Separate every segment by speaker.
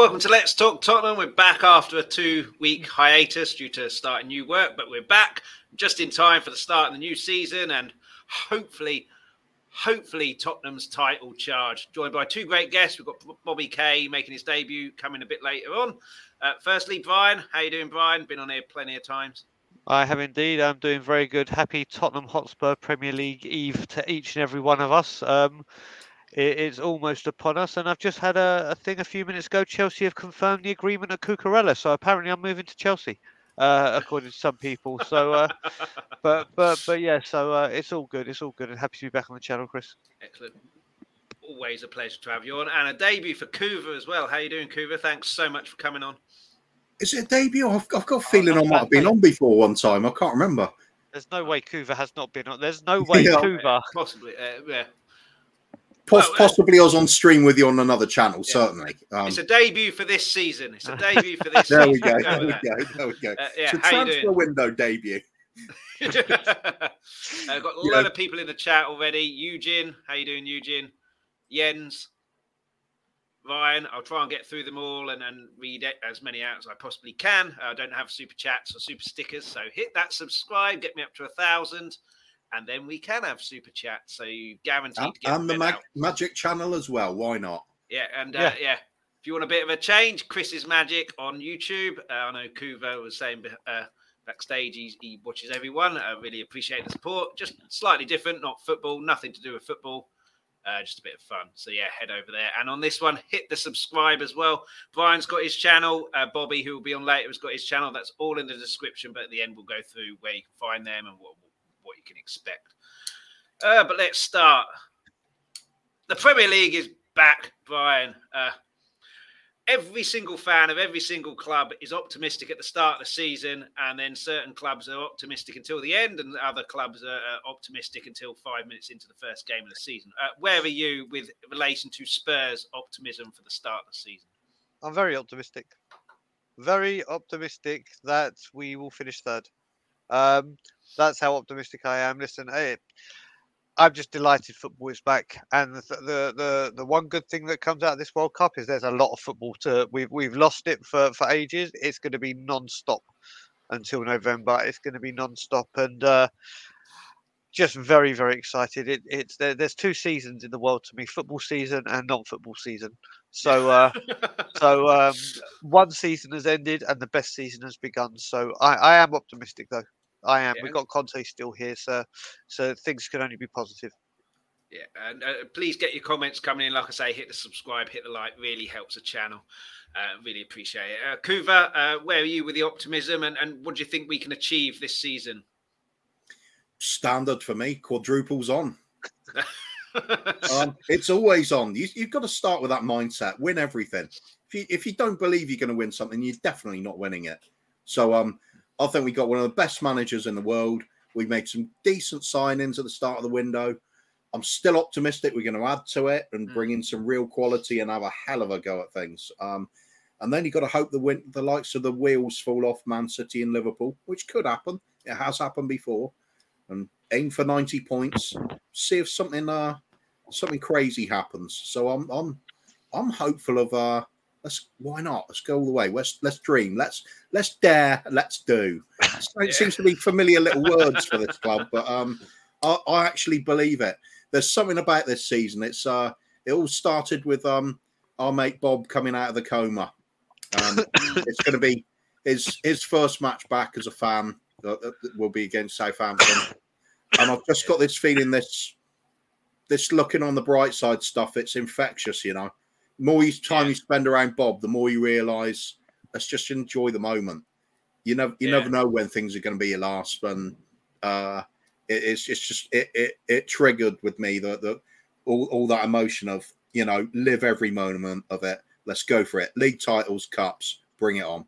Speaker 1: welcome to Let's Talk Tottenham. We're back after a two week hiatus due to starting new work, but we're back just in time for the start of the new season and hopefully, hopefully, Tottenham's title charge. Joined by two great guests. We've got Bobby Kay making his debut coming a bit later on. Uh, firstly, Brian, how you doing, Brian? Been on here plenty of times.
Speaker 2: I have indeed. I'm doing very good. Happy Tottenham Hotspur Premier League Eve to each and every one of us. Um, it's almost upon us, and I've just had a, a, thing a few minutes ago. Chelsea have confirmed the agreement at Cucurella, so apparently I'm moving to Chelsea, uh, according to some people. So, uh, but but but yeah, so uh, it's all good. It's all good, and happy to be back on the channel, Chris.
Speaker 1: Excellent. Always a pleasure to have you on, and a debut for Kuva as well. How you doing, Kuva? Thanks so much for coming on.
Speaker 3: Is it a debut? I've, I've got a feeling oh, I might have been on before one time. I can't remember.
Speaker 2: There's no way Kuva has not been on. There's no way yeah. Kuva.
Speaker 1: Possibly, uh, yeah.
Speaker 3: Poss- well, uh, possibly I was on stream with you on another channel, yeah. certainly.
Speaker 1: Um, it's a debut for this season. It's a debut for this
Speaker 3: there
Speaker 1: season.
Speaker 3: We go, there, we go, there we go. Uh, yeah, so transfer window debut.
Speaker 1: I've got a lot of people in the chat already. Eugene, how you doing, Eugene? Jens, Ryan, I'll try and get through them all and, and read as many out as I possibly can. I don't have super chats or super stickers, so hit that subscribe, get me up to a thousand and then we can have super chat. So you guaranteed
Speaker 3: and, to get and the mag- magic channel as well. Why not?
Speaker 1: Yeah, and uh, yeah. yeah. if you want a bit of a change, Chris's magic on YouTube. Uh, I know Kuvo was saying uh, backstage he, he, watches everyone. I really appreciate the support. Just slightly different, not football, nothing to do with football. Uh, just a bit of fun. So yeah, head over there. And on this one, hit the subscribe as well. Brian's got his channel. Uh, Bobby, who will be on later, has got his channel. That's all in the description. But at the end, we'll go through where you can find them and what what you can expect. Uh, but let's start. The Premier League is back, Brian. Uh, every single fan of every single club is optimistic at the start of the season, and then certain clubs are optimistic until the end, and other clubs are optimistic until five minutes into the first game of the season. Uh, where are you with relation to Spurs' optimism for the start of the season?
Speaker 2: I'm very optimistic. Very optimistic that we will finish third. Um, that's how optimistic I am. Listen, hey, I'm just delighted football is back, and the, the, the the one good thing that comes out of this World Cup is there's a lot of football to. We've we've lost it for for ages. It's going to be non-stop until November. It's going to be non-stop, and uh, just very very excited. It, it's there, there's two seasons in the world to me: football season and non-football season. So uh, so um, one season has ended and the best season has begun. So I, I am optimistic though. I am. Yeah. We've got Conte still here, so so things can only be positive.
Speaker 1: Yeah, and uh, please get your comments coming in. Like I say, hit the subscribe, hit the like, really helps the channel. Uh, really appreciate it. Uh, Kuva, uh, where are you with the optimism, and, and what do you think we can achieve this season?
Speaker 3: Standard for me, quadruples on. um, it's always on. You, have got to start with that mindset. Win everything. If you if you don't believe you're going to win something, you're definitely not winning it. So um, I think we got one of the best managers in the world. We made some decent signings at the start of the window. I'm still optimistic we're going to add to it and mm. bring in some real quality and have a hell of a go at things. Um, and then you've got to hope the win- the likes of the wheels fall off Man City and Liverpool, which could happen. It has happened before. And aim for 90 points. See if something uh something crazy happens. So I'm I'm I'm hopeful of uh let's why not? Let's go all the way. Let's let's dream. Let's let's dare. Let's do. So it yeah. seems to be familiar little words for this club, but um, I, I, actually believe it. There's something about this season. It's uh, it all started with um our mate Bob coming out of the coma. Um, it's going to be his his first match back as a fan uh, uh, will be against Southampton, and I've just got this feeling this this looking on the bright side stuff. It's infectious, you know more time yeah. you spend around Bob, the more you realise let's just enjoy the moment. You never you yeah. never know when things are going to be your last, and uh, it, it's it's just it, it it triggered with me that the all, all that emotion of you know live every moment of it. Let's go for it. League titles, cups, bring it on.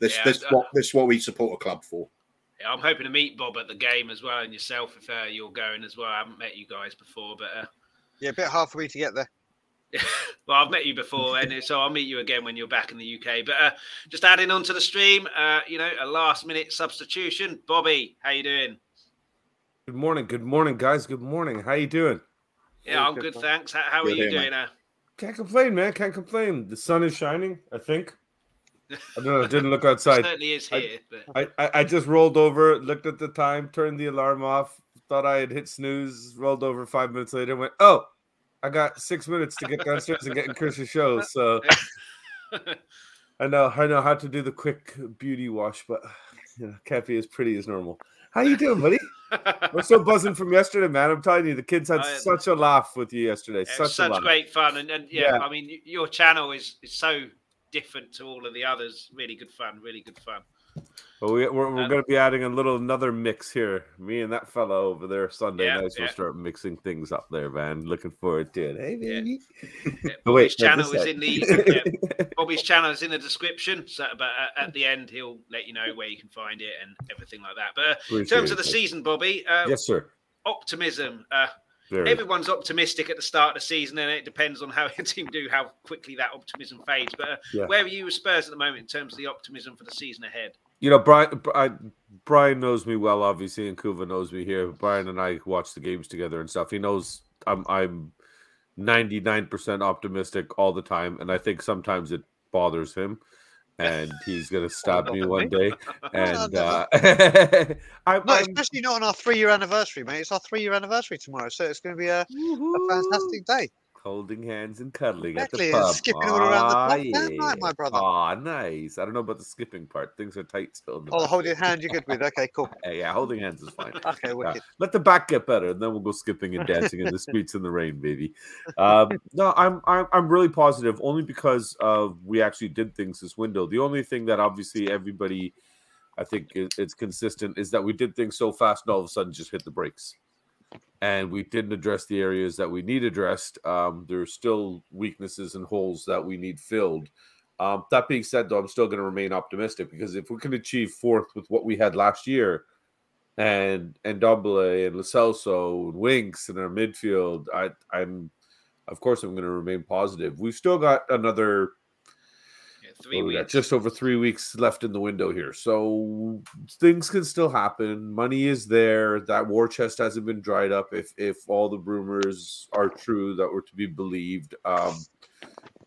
Speaker 3: This yeah, this uh, what this what we support a club for.
Speaker 1: Yeah, I'm hoping to meet Bob at the game as well, and yourself if uh, you're going as well. I haven't met you guys before, but uh,
Speaker 2: yeah, a bit hard for me to get there.
Speaker 1: well, I've met you before, and so I'll meet you again when you're back in the UK. But uh, just adding on to the stream, uh, you know, a last minute substitution. Bobby, how you doing?
Speaker 4: Good morning, good morning, guys. Good morning. How you doing?
Speaker 1: Yeah, I'm good, thanks. How, how are you doing? Uh?
Speaker 4: Can't complain, man. Can't complain. The sun is shining. I think. I don't know. I didn't look outside.
Speaker 1: certainly is
Speaker 4: I-
Speaker 1: here, but
Speaker 4: I, I, I just rolled over, looked at the time, turned the alarm off, thought I had hit snooze, rolled over five minutes later, went, oh, I got six minutes to get downstairs and get in Chris's show. So I know I know how to do the quick beauty wash, but you know, can't be as pretty as normal. How you doing, buddy? We're so buzzing from yesterday, man. I'm telling you, the kids had
Speaker 1: I-
Speaker 4: such a laugh with you yesterday. Such,
Speaker 1: such
Speaker 4: a laugh.
Speaker 1: great fun, and, and yeah,
Speaker 4: Yeah.
Speaker 1: I mean, your channel is is so different to all of the others. Really good fun, really good fun.
Speaker 4: But we, we're, we're
Speaker 1: Um,
Speaker 4: going to be adding a little another mix here. Me and that fella over there Sunday
Speaker 1: Yeah,
Speaker 4: nights will start mixing things up there, man. Looking forward to it. Hey, baby.
Speaker 1: Yeah,
Speaker 4: Oh, wait,
Speaker 1: Bobby's
Speaker 4: no,
Speaker 1: channel is in the yeah, Bobby's channel is in the description. So, but at, at the end, he'll let you know where you can find it and everything like that. But uh, in terms of the season, Bobby, uh,
Speaker 4: Yes, sir.
Speaker 1: optimism. Uh,
Speaker 4: Very.
Speaker 1: everyone's optimistic at the start of the season, and it depends on how your team do, how quickly that optimism fades. But uh,
Speaker 4: Yeah.
Speaker 1: where are you with Spurs at the moment in terms of the optimism for the season ahead?
Speaker 4: You know, Brian. Brian knows me well, obviously, and Kuva knows me here. Brian and I watch the games together and stuff. He knows I'm I'm ninety nine percent optimistic all the time, and I think sometimes it bothers him, and he's gonna stab me one day. And uh, I'm,
Speaker 2: No, especially not on our three-year anniversary, mate. It's our three-year anniversary tomorrow, so it's going to be a, a fantastic day.
Speaker 4: Holding hands and cuddling
Speaker 2: Exactly,
Speaker 4: at the pub.
Speaker 2: skipping all around the pub. Damn right, my brother.
Speaker 4: Aw, nice. I don't know about the skipping part. Things are tight still. in the
Speaker 2: Oh,
Speaker 4: back.
Speaker 2: holding hand, you're good with. Okay, cool.
Speaker 4: Yeah, yeah, holding hands is fine.
Speaker 2: Okay,
Speaker 4: Yeah.
Speaker 2: wicked.
Speaker 4: Let the back get better, and then we'll go skipping and dancing in the streets in the rain, baby. Um, no, I'm, I'm I'm really positive, only because of we actually did things this window. The only thing that obviously everybody, I think, is, it's consistent is that we did things so fast, and all of a sudden just hit the brakes, and we didn't address the areas that we need addressed. Um, are still weaknesses and holes that we need filled. Um, that being said, though, I'm still going to remain optimistic because if we can achieve fourth with what we had last year, and and Ndombele and Lo Celso and Winks in our midfield, I I'm of course I'm going to remain positive. We've still got another
Speaker 1: three
Speaker 4: what do we got?
Speaker 1: weeks.
Speaker 4: just over three weeks left in the window here, so things can still happen. Money is there. That war chest hasn't been dried up. If if all the rumors are true that were to be believed, um,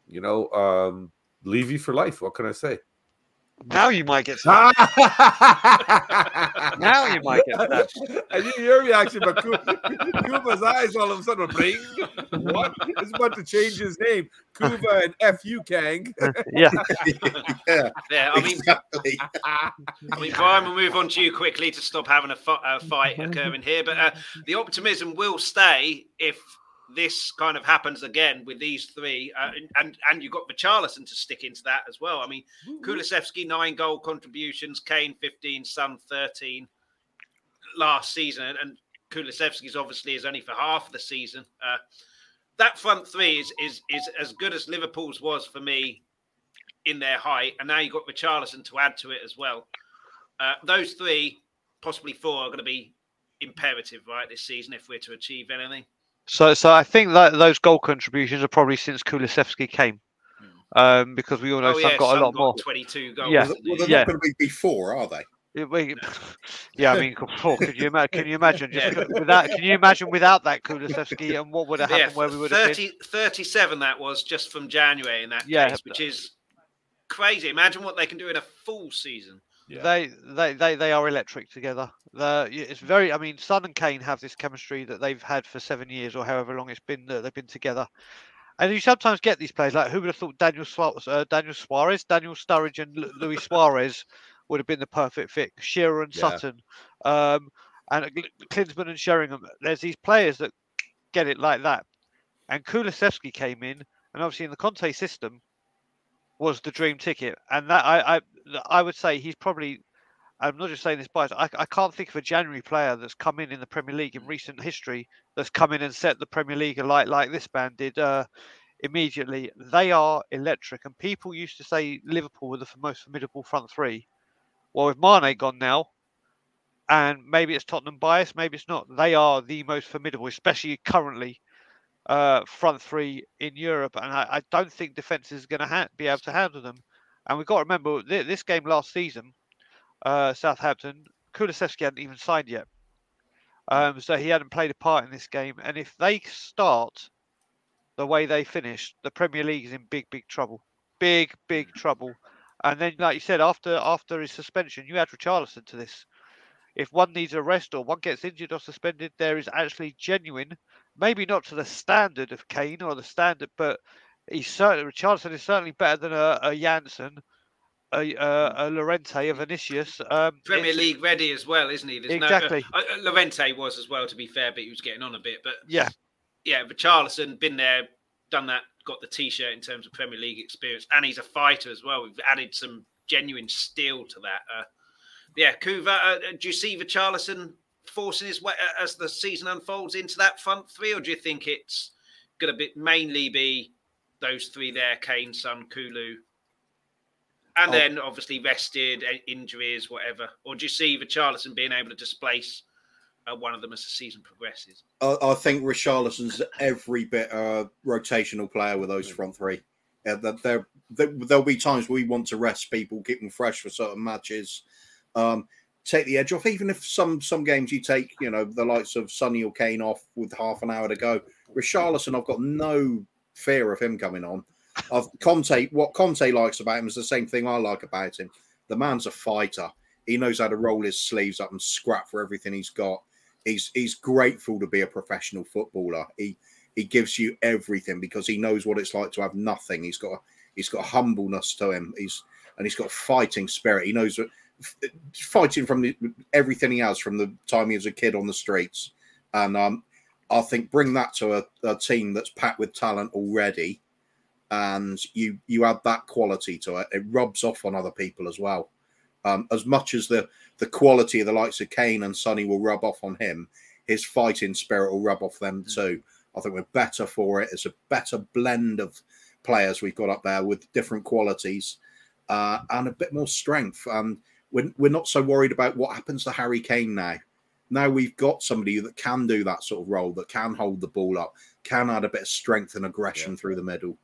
Speaker 4: you know, um, Levy for life. What can I say?
Speaker 2: Now you might get stabbed. now you might get stabbed.
Speaker 4: I didn't hear your reaction, but Kuba, Kuba's eyes all of a sudden were bling. What? He's about to change his name. Kuba and Fu Kang.
Speaker 2: Yeah.
Speaker 3: yeah,
Speaker 1: Yeah, I mean,
Speaker 3: exactly.
Speaker 1: I mean, Brian, we'll move on to you quickly to stop having a, fi- a fight occurring here. But uh, the optimism will stay if this kind of happens again with these three, uh, and, and and you've got Richarlison to stick into that as well. I mean, Kulusevski nine goal contributions, Kane fifteen, Son thirteen last season, and Kulusevski's obviously is only for half of the season. Uh, that front three is is is as good as Liverpool's was for me in their height, and now you've got Richarlison to add to it as well. Uh, those three, possibly four, are going to be imperative, right, this season if we're to achieve anything.
Speaker 2: So, so I think that those goal contributions are probably since Kulusevski came, um, because we all know Son got
Speaker 1: Son
Speaker 2: a lot more.
Speaker 1: 22 goals.
Speaker 2: Yeah.
Speaker 3: Well, they're
Speaker 2: Yeah.
Speaker 3: going to be before, are they?
Speaker 2: It- we- yeah, I mean, oh, could you imagine? Can you imagine just without? Can you imagine without that Kulusevski and what would have
Speaker 1: Yeah,
Speaker 2: happened? Where we would have been?
Speaker 1: 37 that was just from January in that
Speaker 2: Yeah.
Speaker 1: case, which is crazy. Imagine what they can do in a full season.
Speaker 4: Yeah.
Speaker 2: They, they, they, they are electric together. The, it's very. I mean, Son and Kane have this chemistry that they've had for seven years or however long it's been that they've been together. And you sometimes get these players like who would have thought Daniel Suarez, uh, Daniel Suarez, Daniel Sturridge, and Lu- Luis Suarez would have been the perfect fit. Shearer and
Speaker 4: Yeah.
Speaker 2: Sutton, um, and Klinsmann and Sheringham. There's these players that get it like that. And Kulusevski came in, and obviously in the Conte system was the dream ticket. And that I I, I would say he's probably. I'm not just saying this bias. I, I can't think of a January player that's come in in the Premier League in recent history that's come in and set the Premier League alight like this man did uh, immediately. They are electric, and people used to say Liverpool were the most formidable front three. Well, with Mane gone now, and maybe it's Tottenham bias, maybe it's not. They are the most formidable, especially currently uh, front three in Europe, and I, I don't think defence is going to ha- be able to handle them. And we've got to remember th- this game last season, uh, Southampton, Kulusevski hadn't even signed yet, um, so he hadn't played a part in this game. And if they start the way they finished, the Premier League is in big, big trouble. Big, big trouble. And then, like you said, after after his suspension, you add Richarlison to this. If one needs a rest or one gets injured or suspended, there is actually genuine, maybe not to the standard of Kane or the standard, but he's certainly Richarlison is certainly better than a, a Janssen, a, a, a Llorente, a Vinicius. Um,
Speaker 1: Premier League ready as well, isn't he? There's
Speaker 2: Exactly.
Speaker 1: No, uh, uh, Llorente was as well, to be fair, but he was getting on a bit. But
Speaker 2: Yeah,
Speaker 1: yeah, Richarlison been there, done that, got the t-shirt in terms of Premier League experience, and he's a fighter as well. We've added some genuine steel to that. Uh, yeah, Kuva, uh, do you see Richarlison forcing his way uh, as the season unfolds into that front three, or do you think it's going to be mainly be those three there: Kane, Son, Kulu, and
Speaker 3: Oh.
Speaker 1: then obviously rested, uh, injuries, whatever? Or do you see Richarlison being able to displace uh, one of them as the season progresses?
Speaker 3: I, I think Richarlison's every bit a rotational player with those front three. Yeah, that there, there there'll be times we want to rest people, keep them fresh for certain matches, um, take the edge off. Even if some some games you take, you know, the likes of Sonny or Kane off with half an hour to go. Richarlison, I've got no fear of him coming on. I've Conte, what Conte likes about him is the same thing I like about him. The man's a fighter. He knows how to roll his sleeves up and scrap for everything he's got he's he's grateful to be a professional footballer. He he gives you everything because he knows what it's like to have nothing. He's got a, he's got a humbleness to him. He's and he's got a fighting spirit. He knows that fighting from the, everything he has from the time he was a kid on the streets. And um, I think bring that to a, a team that's packed with talent already, and you you add that quality to it. It rubs off on other people as well. Um, as much as the the quality of the likes of Kane and Sonny will rub off on him, his fighting spirit will rub off them too. I think we're better for it. It's a better blend of players we've got up there with different qualities uh, and a bit more strength. And we're, we're not so worried about what happens to Harry Kane now. Now we've got somebody that can do that sort of role, that can hold the ball up, can add a bit of strength and aggression
Speaker 4: Yeah.
Speaker 3: through the middle.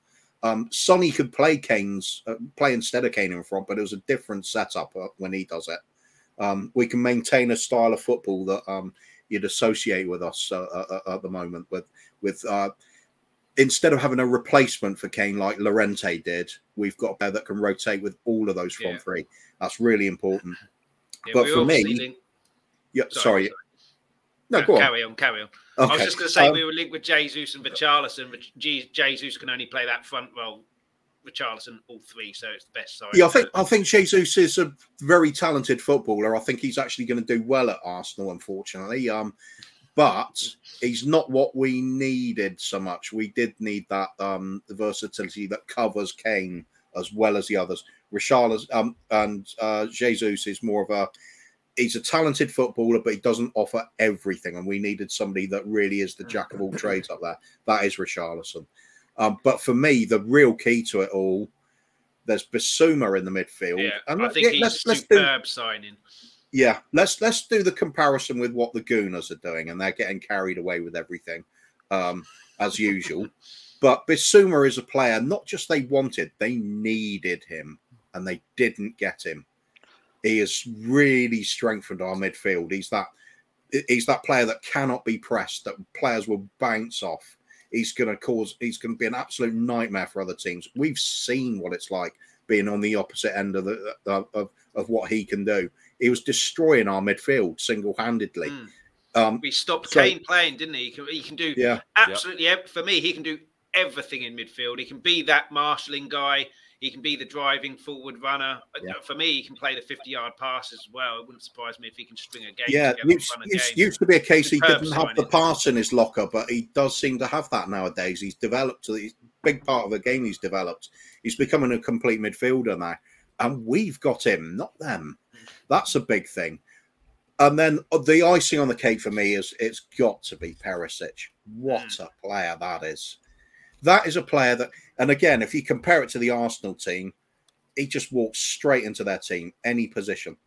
Speaker 3: Um, Sonny could play Kane's uh, play instead of Kane in front, but it was a different setup uh, when he does it. Um, we can maintain a style of football that um, you'd associate with us uh, uh, uh, at the moment. With with uh, instead of having a replacement for Kane like Llorente did, we've got a player that can rotate with all of those front
Speaker 1: Yeah.
Speaker 3: three. That's really important.
Speaker 1: Yeah,
Speaker 3: But for me-
Speaker 1: linked-
Speaker 3: Yeah,
Speaker 1: sorry,
Speaker 3: sorry. No, go on.
Speaker 1: Carry on, carry on. I was just going to say
Speaker 3: Um,
Speaker 1: we were linked with Jesus and Richarlison, but Jesus can only play that front role. Richarlison, all three, so it's the best side.
Speaker 3: Yeah, I think I think Jesus is a very talented footballer. I think he's actually going to do well at Arsenal, unfortunately. Um, but he's not what we needed so much. We did need that um the versatility that covers Kane as well as the others. Richarlison um and uh Jesus is more of a he's a talented footballer, but he doesn't offer everything. And we needed somebody that really is the jack of all trades up there. That is Richarlison. Um, but for me, the real key to it all, there's Bissouma in the midfield.
Speaker 1: yeah,
Speaker 3: and
Speaker 1: I think
Speaker 3: yeah,
Speaker 1: he's
Speaker 3: let's let's do
Speaker 1: superb signing.
Speaker 3: Yeah, let's let's do the comparison with what the Gooners are doing, and they're getting carried away with everything, um, as usual. But Bissouma is a player not just they wanted, they needed him, and they didn't get him. He has really strengthened our midfield. He's that he's that player that cannot be pressed, that players will bounce off. He's going to cause. He's going to be an absolute nightmare for other teams. We've seen what it's like being on the opposite end of the of, of, of what he can do. He was destroying our midfield single handedly.
Speaker 1: Mm.
Speaker 3: Um,
Speaker 1: We stopped
Speaker 3: So-
Speaker 1: Kane playing, didn't he? He can, he can do
Speaker 3: yeah,
Speaker 1: absolutely ev- for me. He can do everything in midfield. He can be that marshalling guy. He can be the driving forward runner. Uh,
Speaker 3: Yeah.
Speaker 1: For me, he can play the fifty-yard pass as well. It wouldn't surprise me if he can string a game.
Speaker 3: yeah.
Speaker 1: together,
Speaker 3: Used,
Speaker 1: run a
Speaker 3: used, used to be a case he didn't have the pass in his locker, but he does seem to have that nowadays. He's developed. He's a big part of the game. He's developed. He's becoming a complete midfielder now, and we've got him, not them. That's a big thing. And then uh, the icing on the cake for me is it's got to be Perisic. What a player that is! That is a player that, and again, if you compare it to the Arsenal team, he just walks straight into their team, any position,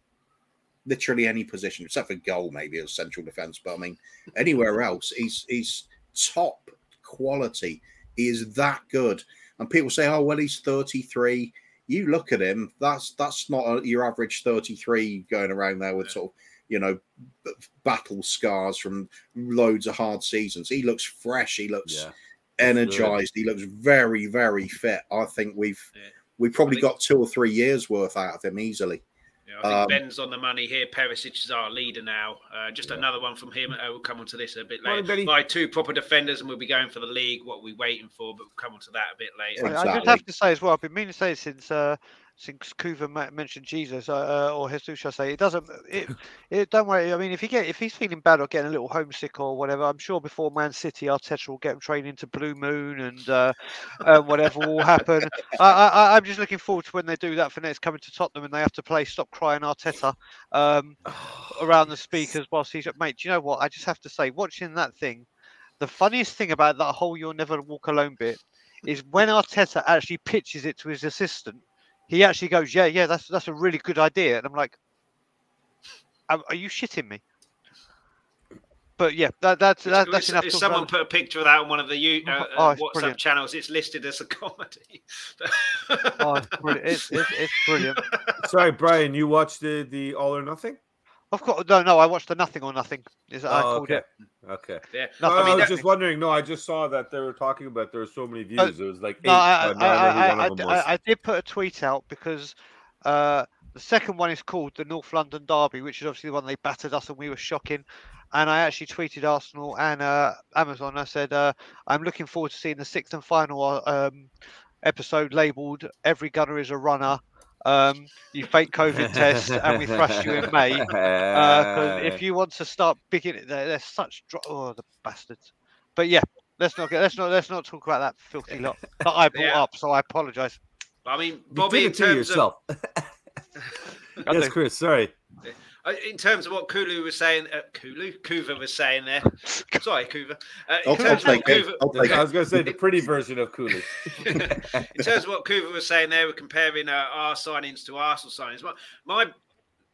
Speaker 3: literally any position, except for goal, maybe as central defence. But I mean, anywhere else, he's he's top quality. He is that good. And people say, "Oh, well, he's 33." You look at him. That's that's not a, your average 33 going around there with
Speaker 1: Yeah.
Speaker 3: sort of you know b- battle scars from loads of hard seasons. He looks fresh. He looks
Speaker 4: Yeah.
Speaker 3: energized. He looks very, very fit. I think we've
Speaker 1: Yeah.
Speaker 3: we probably
Speaker 1: think-
Speaker 3: got two or three years worth out of him easily.
Speaker 1: Yeah, I think
Speaker 3: Um,
Speaker 1: Ben's on the money here. Perisic is our leader now. Uh, just another one from him. Uh, we'll come on to this a bit later.
Speaker 4: Benny.
Speaker 1: By two proper defenders, and we'll be going for the league. What are we waiting for? But we'll come on to that a bit later.
Speaker 2: I- I just have to say as well, I've been meaning to say since uh, since Kuva mentioned Jesus uh, uh, or Jesus, I say it doesn't. It, it don't worry. I mean, if he get if he's feeling bad or getting a little homesick or whatever, I'm sure before Man City, Arteta will get him training to Blue Moon and uh, uh, whatever will happen. I, I, I'm just looking forward to when they do that for next coming to Tottenham and they have to play "Stop Crying Arteta" um, around the speakers whilst he's mate. Do you know what? I just have to say, watching that thing, the funniest thing about that whole "You'll Never Walk Alone" bit is when Arteta actually pitches it to his assistant. He actually goes, "Yeah, yeah, that's that's a really good idea," and I'm like, "Are, are you shitting me?" But yeah, that, that's that, that's
Speaker 1: if-
Speaker 2: enough.
Speaker 1: if someone
Speaker 2: about-
Speaker 1: put a picture of that on one of the you, uh,
Speaker 2: Oh,
Speaker 1: uh,
Speaker 2: it's
Speaker 1: WhatsApp
Speaker 2: brilliant.
Speaker 1: channels, it's listed as a comedy.
Speaker 2: oh, it's brilliant. It's, it's, it's brilliant.
Speaker 4: Sorry, Brian, you watched the the All or Nothing?
Speaker 2: Of course, no, no. I watched the Nothing or Nothing. Is I
Speaker 4: Oh,
Speaker 2: called
Speaker 4: okay.
Speaker 2: it.
Speaker 4: Okay.
Speaker 1: yeah,
Speaker 2: No,
Speaker 4: No,
Speaker 2: I
Speaker 4: I, was just wondering. No, I just saw that they were talking about there were so many views.
Speaker 2: Uh,
Speaker 4: it was like eight.
Speaker 2: No, I, I, I, I, I. I, I did put a tweet out because uh, the second one is called the North London Derby, which is obviously the one they battered us and we were shocking. And I actually tweeted Arsenal and uh, Amazon. I said uh, I'm looking forward to seeing the sixth and final uh, um, episode labelled "Every Gunner is a Runner." Um, you fake COVID test, and we thrashed you in May. Because if you want to start bigging, they're, they're such dro- oh the bastards. But yeah, let's not get let's not let's not talk about that filthy lot that I brought
Speaker 1: Yeah.
Speaker 2: up. So I apologise.
Speaker 1: I mean,
Speaker 4: you
Speaker 1: Bobby,
Speaker 4: did it to
Speaker 1: terms of
Speaker 4: yourself.
Speaker 2: I
Speaker 4: yes. Chris. Sorry.
Speaker 1: Uh, in terms of what Kulu was saying, uh, Kulu, Kuva was saying there. Sorry, Kuva. Uh, in
Speaker 3: I'll, I'll
Speaker 1: of what
Speaker 3: take it.
Speaker 1: Kuva,
Speaker 3: I'll
Speaker 4: I was going to say the pretty version of Kulu.
Speaker 1: in terms of what Coover was saying there, we're comparing uh, our signings to Arsenal signings. My, my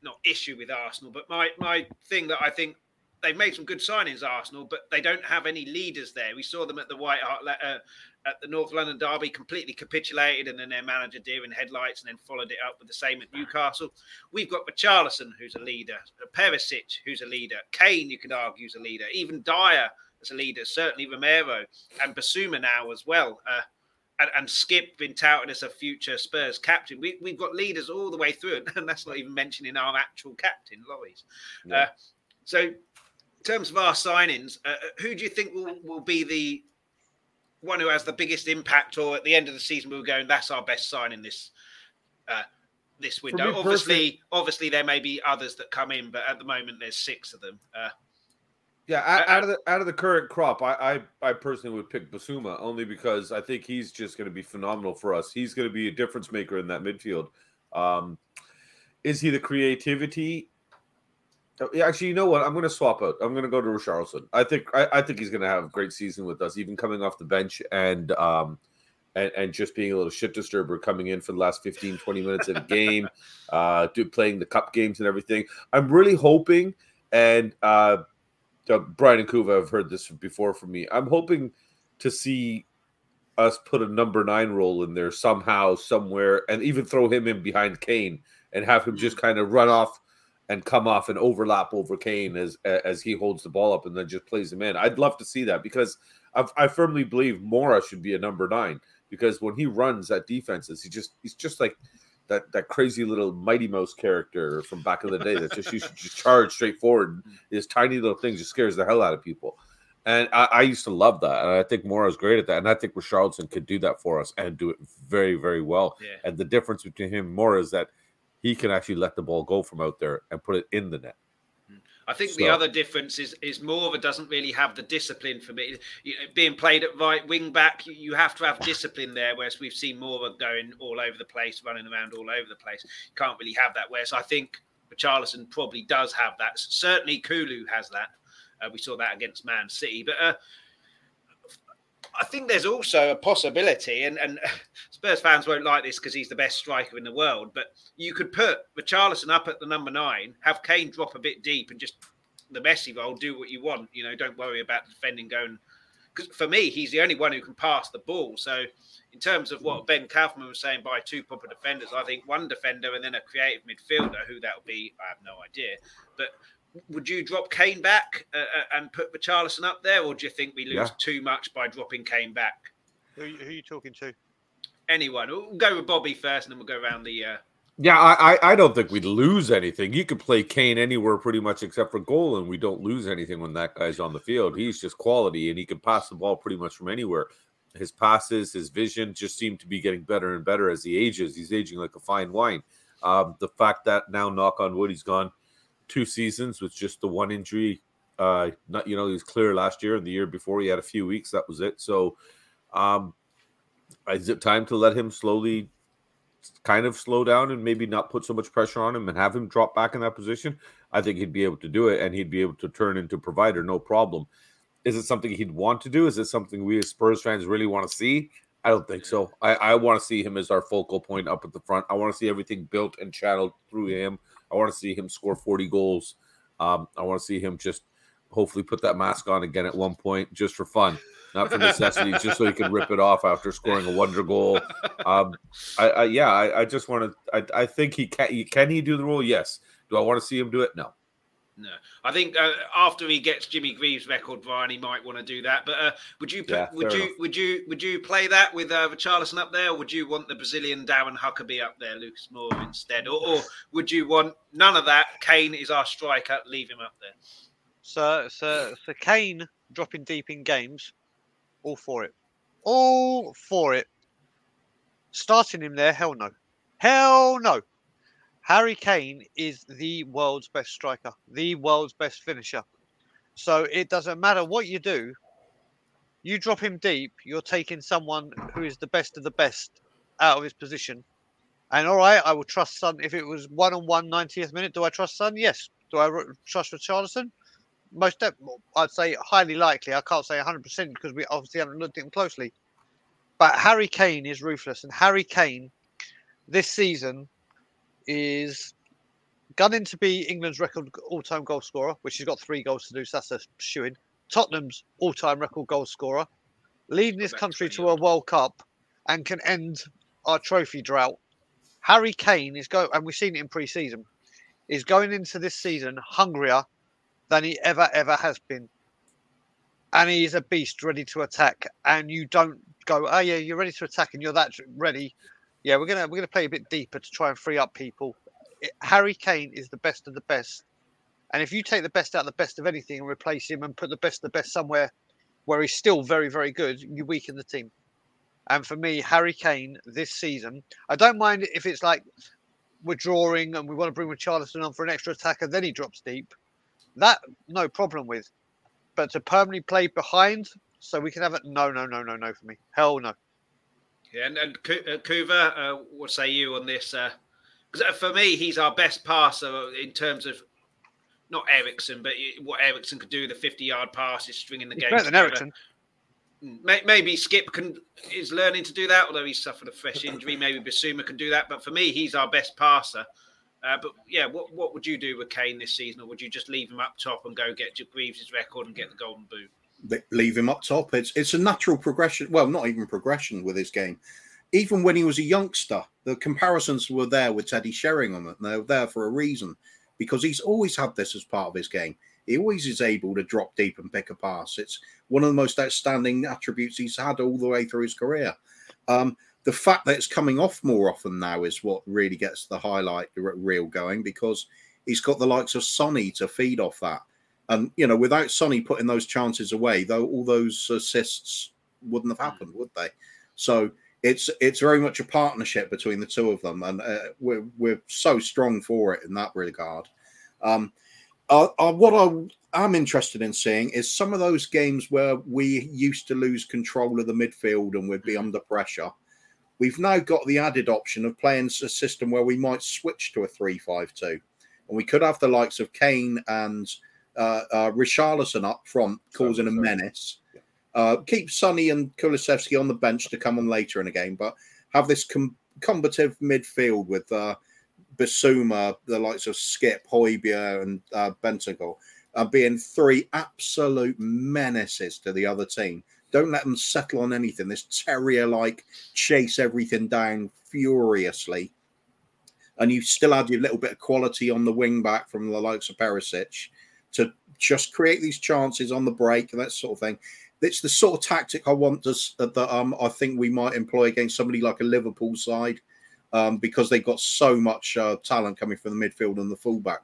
Speaker 1: not issue with Arsenal, but my my thing that I think they've made some good signings, Arsenal, but they don't have any leaders there. We saw them at the White Hart, uh, at the North London Derby, completely capitulated, and then their manager deer in headlights, and then followed it up with the same at Newcastle. We've got Richarlison, who's a leader, Perisic, who's a leader, Kane, you could argue, is a leader, even Dier as a leader, certainly Romero and Bissouma now as well. Uh, and, and Skipp been touted as a future Spurs captain. We, we've got leaders all the way through, and that's not even mentioning our actual captain, Loris.
Speaker 4: Yeah.
Speaker 1: Uh, so, terms of our signings, uh, who do you think will, will be the one who has the biggest impact, or at the end of the season, we're going, that's our best signing this uh, this window?
Speaker 4: me
Speaker 1: obviously, obviously, there may be others that come in, but at the moment, there's six of them. Uh,
Speaker 4: Yeah, out, out of the out of the current crop, I, I I personally would pick Bissouma only because I think he's just going to be phenomenal for us. He's going to be a difference maker in that midfield. Um, is he the creativity? Oh, yeah, Actually, you know what? I'm going to swap out. I'm going to go to Richarlison. I think I, I think he's going to have a great season with us, even coming off the bench and um and, and just being a little shit disturber coming in for the last 15, 20 minutes of the game, uh, do, playing the cup games and everything. I'm really hoping and uh, uh, Brian and Kuva have heard this before from me. I'm hoping to see us put a number nine role in there somehow, somewhere, and even throw him in behind Kane and have him just kind of run off and come off and overlap over Kane as as he holds the ball up and then just plays him in. I'd love to see that because I've, I firmly believe Moura should be a number nine because when he runs at defenses, he just he's just like that that crazy little Mighty Mouse character from back in the day that just used to just charge straight forward. His tiny little thing just scares the hell out of people. And I, I used to love that. And I think Moura's great at that. And I think Richarlison could do that for us and do it very, very well.
Speaker 1: yeah.
Speaker 4: And the difference between him and Mora is that he can actually let the ball go from out there and put it in the net.
Speaker 1: I think the other difference is is Moura doesn't really have the discipline for me. You know, being played at right wing back, you, you have to have discipline there. Whereas we've seen Moura going all over the place, running around all over the place. Can't really have that. Whereas I think Charlison probably does have that. Certainly, Kulu has that. Uh, we saw that against Man City, but. Uh, I think there's also a possibility, and, and Spurs fans won't like this because he's the best striker in the world. But you could put Richarlison up at the number nine, have Kane drop a bit deep, and just the Messi role, do what you want. You know, don't worry about defending going. Because for me, he's the only one who can pass the ball. So, in terms of what Ben Kaufman was saying, by two proper defenders, I think one defender and then a creative midfielder, who that will be, I have no idea. But would you drop Kane back uh, uh, and put Richarlison up there, or do you think we lose
Speaker 4: Yeah.
Speaker 1: too much by dropping Kane back?
Speaker 2: Who, who are you talking to?
Speaker 1: Anyone? We'll go with Bobby first, and then we'll go around the. Uh,
Speaker 4: Yeah, I, I, don't think we'd lose anything. You could play Kane anywhere pretty much except for goal, and we don't lose anything when that guy's on the field. He's just quality, and he can pass the ball pretty much from anywhere. His passes, his vision just seem to be getting better and better as he ages. He's aging like a fine wine. Um, the fact that now, knock on wood, he's gone two seasons with just the one injury. Uh, not you know he was clear last year and the year before he had a few weeks. That was it. So, um, is it time to let him slowly kind of slow down and maybe not put so much pressure on him and have him drop back in that position, I think he'd be able to do it and he'd be able to turn into provider, no problem. Is it something he'd want to do? Is it something we as Spurs fans really want to see? I don't think so. I, I want to see him as our focal point up at the front. I want to see everything built and channeled through him. I want to see him score 40 goals. Um, I want to see him just hopefully put that mask on again at one point just for fun, not for necessity, just so he can rip it off after scoring a wonder goal. Um, I, I yeah, I, I just want to. I, I think he can. He, can he do the role? Yes. Do I want to see him do it? No.
Speaker 1: no, I think uh, after he gets Jimmy Greaves' record, Brian, he might want to do that. But uh, would you put,
Speaker 4: Yeah,
Speaker 1: would you
Speaker 4: enough.
Speaker 1: would you would you play that with uh, Richarlison up there, or would you want the Brazilian Darren Huckerby up there, Lucas Moura instead, or, or would you want none of that? Kane is our striker, leave him up there.
Speaker 2: So, so, so Kane dropping deep in games, all for it, all for it. Starting him there, hell no, hell no. Harry Kane is the world's best striker, the world's best finisher. So it doesn't matter what you do. You drop him deep, you're taking someone who is the best of the best out of his position. And all right, I will trust Son. If it was one on one 90th minute, do I trust Son? Yes. Do I trust Richarlison? Most I'd say highly likely. I can't say 100% because we obviously haven't looked at him closely. But Harry Kane is ruthless, and Harry Kane this season is gunning to be England's record all-time goal scorer, which he's got three goals to do. So that's a shooing. Tottenham's all-time record goal scorer, leading this country to a. World Cup, and can end our trophy drought. Harry Kane is going, and we've seen it in pre-season, is going into this season hungrier than he ever ever has been. And he is a beast ready to attack. And you don't go, oh yeah, you're ready to attack and you're that ready. Yeah, we're gonna we're gonna play a bit deeper to try and free up people. It- Harry Kane is the best of the best. And if you take the best out of the best of anything and replace him and put the best of the best somewhere where he's still very, very good, you weaken the team. And for me, Harry Kane this season, I don't mind if it's like we're drawing and we want to bring Richarlison on for an extra attacker, then he drops deep. That no problem with. But to permanently play behind so we can have it, no, no, no, no, no for me. Hell no.
Speaker 1: Yeah, and, and uh, Kuva, uh, what say you on this? Because for me, he's our best passer in terms of not Eriksen, but what Eriksen could do, the 50 yard passes, stringing the game.
Speaker 2: better than.
Speaker 1: Eriksen. Maybe Skipp can is learning to do that, although he's suffered a fresh injury. Maybe Bissouma can do that, but for me, he's our best passer. Uh, but yeah, what what would you do with Kane this season, or would you just leave him up top and go get Greaves' record and get the golden boot?
Speaker 3: Leave him up top. It's it's a natural progression. Well, not even progression with his game. Even when he was a youngster, the comparisons were there with Teddy Sheringham, and they're there for a reason because he's always had this as part of his game. He always is able to drop deep and pick a pass. It's one of the most outstanding attributes he's had all the way through his career. Um, the fact that it's coming off more often now is what really gets the highlight reel going because he's got the likes of Sonny to feed off that. And you know, without Sonny putting those chances away, though, all those assists wouldn't have happened, would they? So it's it's very much a partnership between the two of them, and uh, we're we're so strong for it in that regard. Um, uh, uh, what I am interested in seeing is some of those games where we used to lose control of the midfield and we'd be under pressure. We've now got the added option of playing a system where we might switch to a three-five-two, and we could have the likes of Kane and uh, uh, Richarlison up front, causing a
Speaker 4: Sorry.
Speaker 3: menace. Uh, keep Sonny and Kulusevski on the bench to come on later in the game, but have this com- combative midfield with uh, Bissouma, the likes of Skipp, Højbjerg, and uh, Bentancur, uh, being three absolute menaces to the other team. Don't let them settle on anything. This terrier like chase everything down furiously. And you still add your little bit of quality on the wing back from the likes of Perisic. to just create these chances on the break and that sort of thing. It's the sort of tactic I want us that um, I think we might employ against somebody like a Liverpool side um, because they've got so much uh, talent coming from the midfield and the fullback,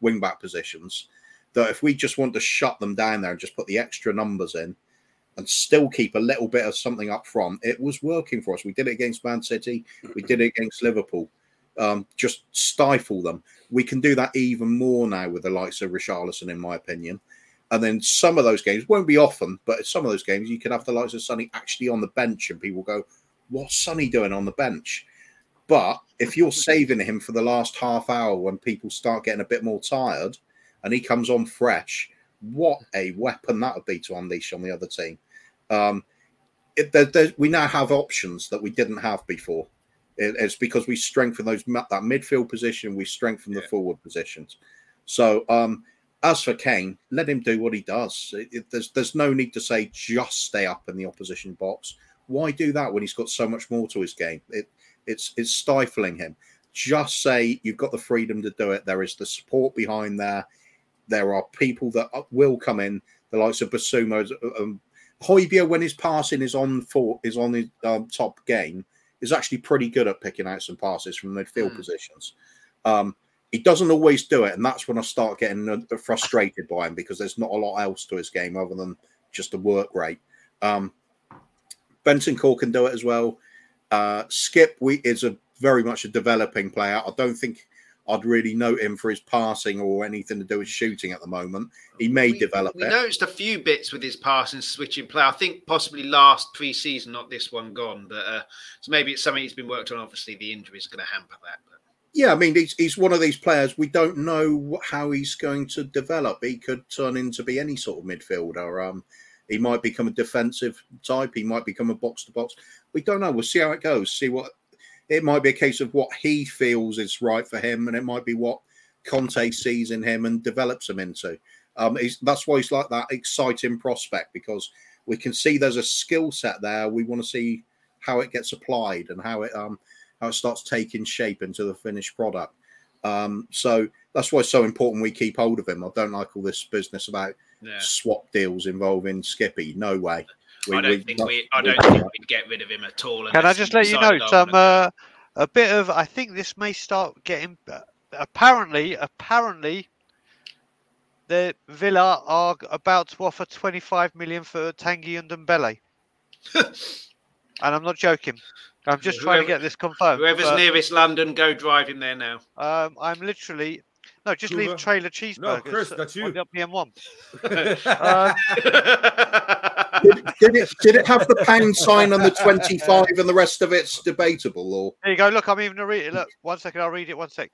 Speaker 3: wing back positions. That if we just want to shut them down there and just put the extra numbers in, and still keep a little bit of something up front, it was working for us. We did it against Man City, we did it against Liverpool. Um, just stifle them. We can do that even more now with the likes of Richarlison, in my opinion. And then some of those games won't be often, but some of those games you can have the likes of Sonny actually on the bench, and people go, "What's Sonny doing on the bench?" But if you're saving him for the last half hour when people start getting a bit more tired, and he comes on fresh, what a weapon that would be to unleash on the other team. Um, it, there, there, we now have options that we didn't have before. It, it's because we strengthen those that midfield position, we strengthen yeah. the forward positions. So, um, as for Kane, let him do what he does. there's there's no need to say just stay up in the opposition box. Why do that when he's got so much more to his game? It it's it's stifling him. Just say you've got the freedom to do it. There is the support behind there. There are people that will come in, the likes of Bissouma, um, Højbjerg, when his passing is on for is on his um, top game, is actually pretty good at picking out some passes from midfield mm. positions. Um, he doesn't always do it, and that's when I start getting uh, frustrated by him because there's not a lot else to his game other than just the work rate. Um, Bentancur can do it as well. Uh, Skipp we, is a very much a developing player. I don't think I'd really note him for his passing or anything to do with shooting at the moment. He may
Speaker 1: we,
Speaker 3: develop.
Speaker 1: We
Speaker 3: it.
Speaker 1: noticed a few bits with his passing, switching play. I think possibly last pre-season, not this one gone, but uh, so maybe it's something he's been worked on. Obviously, the injury is going to hamper that. But.
Speaker 3: Yeah, I mean, he's, he's one of these players. We don't know how he's going to develop. He could turn into be any sort of midfielder. Um, he might become a defensive type. He might become a box to box. We don't know. We'll see how it goes. See what it might be a case of what he feels is right for him, and it might be what Conte sees in him and develops him into. Um, that's why he's like that exciting prospect because we can see there's a skill set there. We want to see how it gets applied and how it um, how it starts taking shape into the finished product. Um, so that's why it's so important we keep hold of him. I don't like all this business about yeah. swap deals involving Skippy. No way.
Speaker 1: We, I don't we, think we. I don't think we'd get rid of him at all.
Speaker 2: Can I just let you know some uh, a bit of? I think this may start getting. Uh, apparently, apparently, the Villa are about to offer 25 million for Tanguy Ndombele. and I'm not joking. I'm just trying to get this confirmed.
Speaker 1: Whoever's but, nearest London, go driving there now.
Speaker 2: Um, I'm literally no, just leave trailer cheeseburgers. No,
Speaker 4: Chris, that's you.
Speaker 2: On the PM1. uh,
Speaker 3: did, did, it did it have the pound sign on the 25 and the rest of it's debatable? Or
Speaker 2: there you go. Look, I'm even gonna read it. Look, one second, I'll read it. One sec.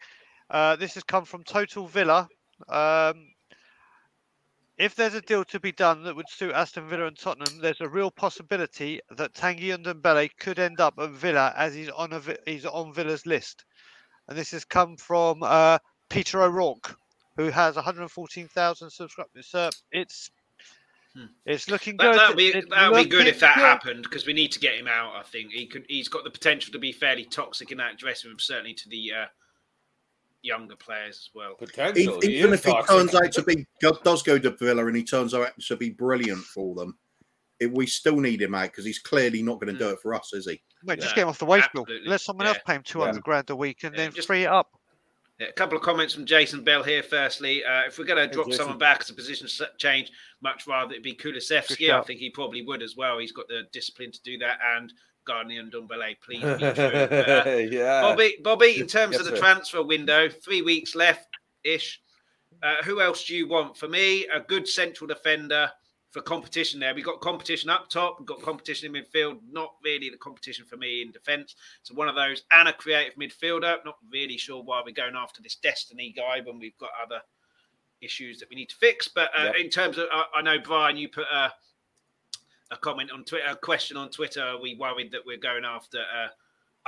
Speaker 2: Uh, this has come from Total Villa. Um, if there's a deal to be done that would suit Aston Villa and Tottenham, there's a real possibility that Tanguy Ndombele could end up at Villa as he's on a, he's on Villa's list. And this has come from uh, Peter O'Rourke, who has 114,000 subscribers. So it's Hmm. It's looking good.
Speaker 1: That, would be, that'd be good if that good. happened because we need to get him out. I think he could. He's got the potential to be fairly toxic in that dressing room, certainly to the uh, younger players as well.
Speaker 3: Potential. Even, even if toxic. he turns out to be does go to Villa and he turns out to be brilliant for them, it, we still need him out because he's clearly not going to mm. do it for us, is he?
Speaker 2: Mate, yeah, just get him off the wage bill. Let someone yeah. else pay him two hundred yeah. grand a week and then just, free it up.
Speaker 1: Yeah, a couple of comments from Jason Bell here. Firstly, uh, if we're going to drop hey, someone back as a position change, much rather it be Kulusevski. I think he probably would as well. He's got the discipline to do that. And Gardner and Ndombele, please be true. Uh, yeah. Bobby, Bobby, in terms yes, of the sir. transfer window, three weeks left ish. Uh, who else do you want? For me, a good central defender for competition there. We've got competition up top, we've got competition in midfield, not really the competition for me in defence. So one of those and a creative midfielder. Not really sure why we're going after this Destiny guy when we've got other issues that we need to fix. But uh, yep. in terms of, uh, I know Brian, you put a, a comment on Twitter, a question on Twitter. Are we worried that we're going after uh,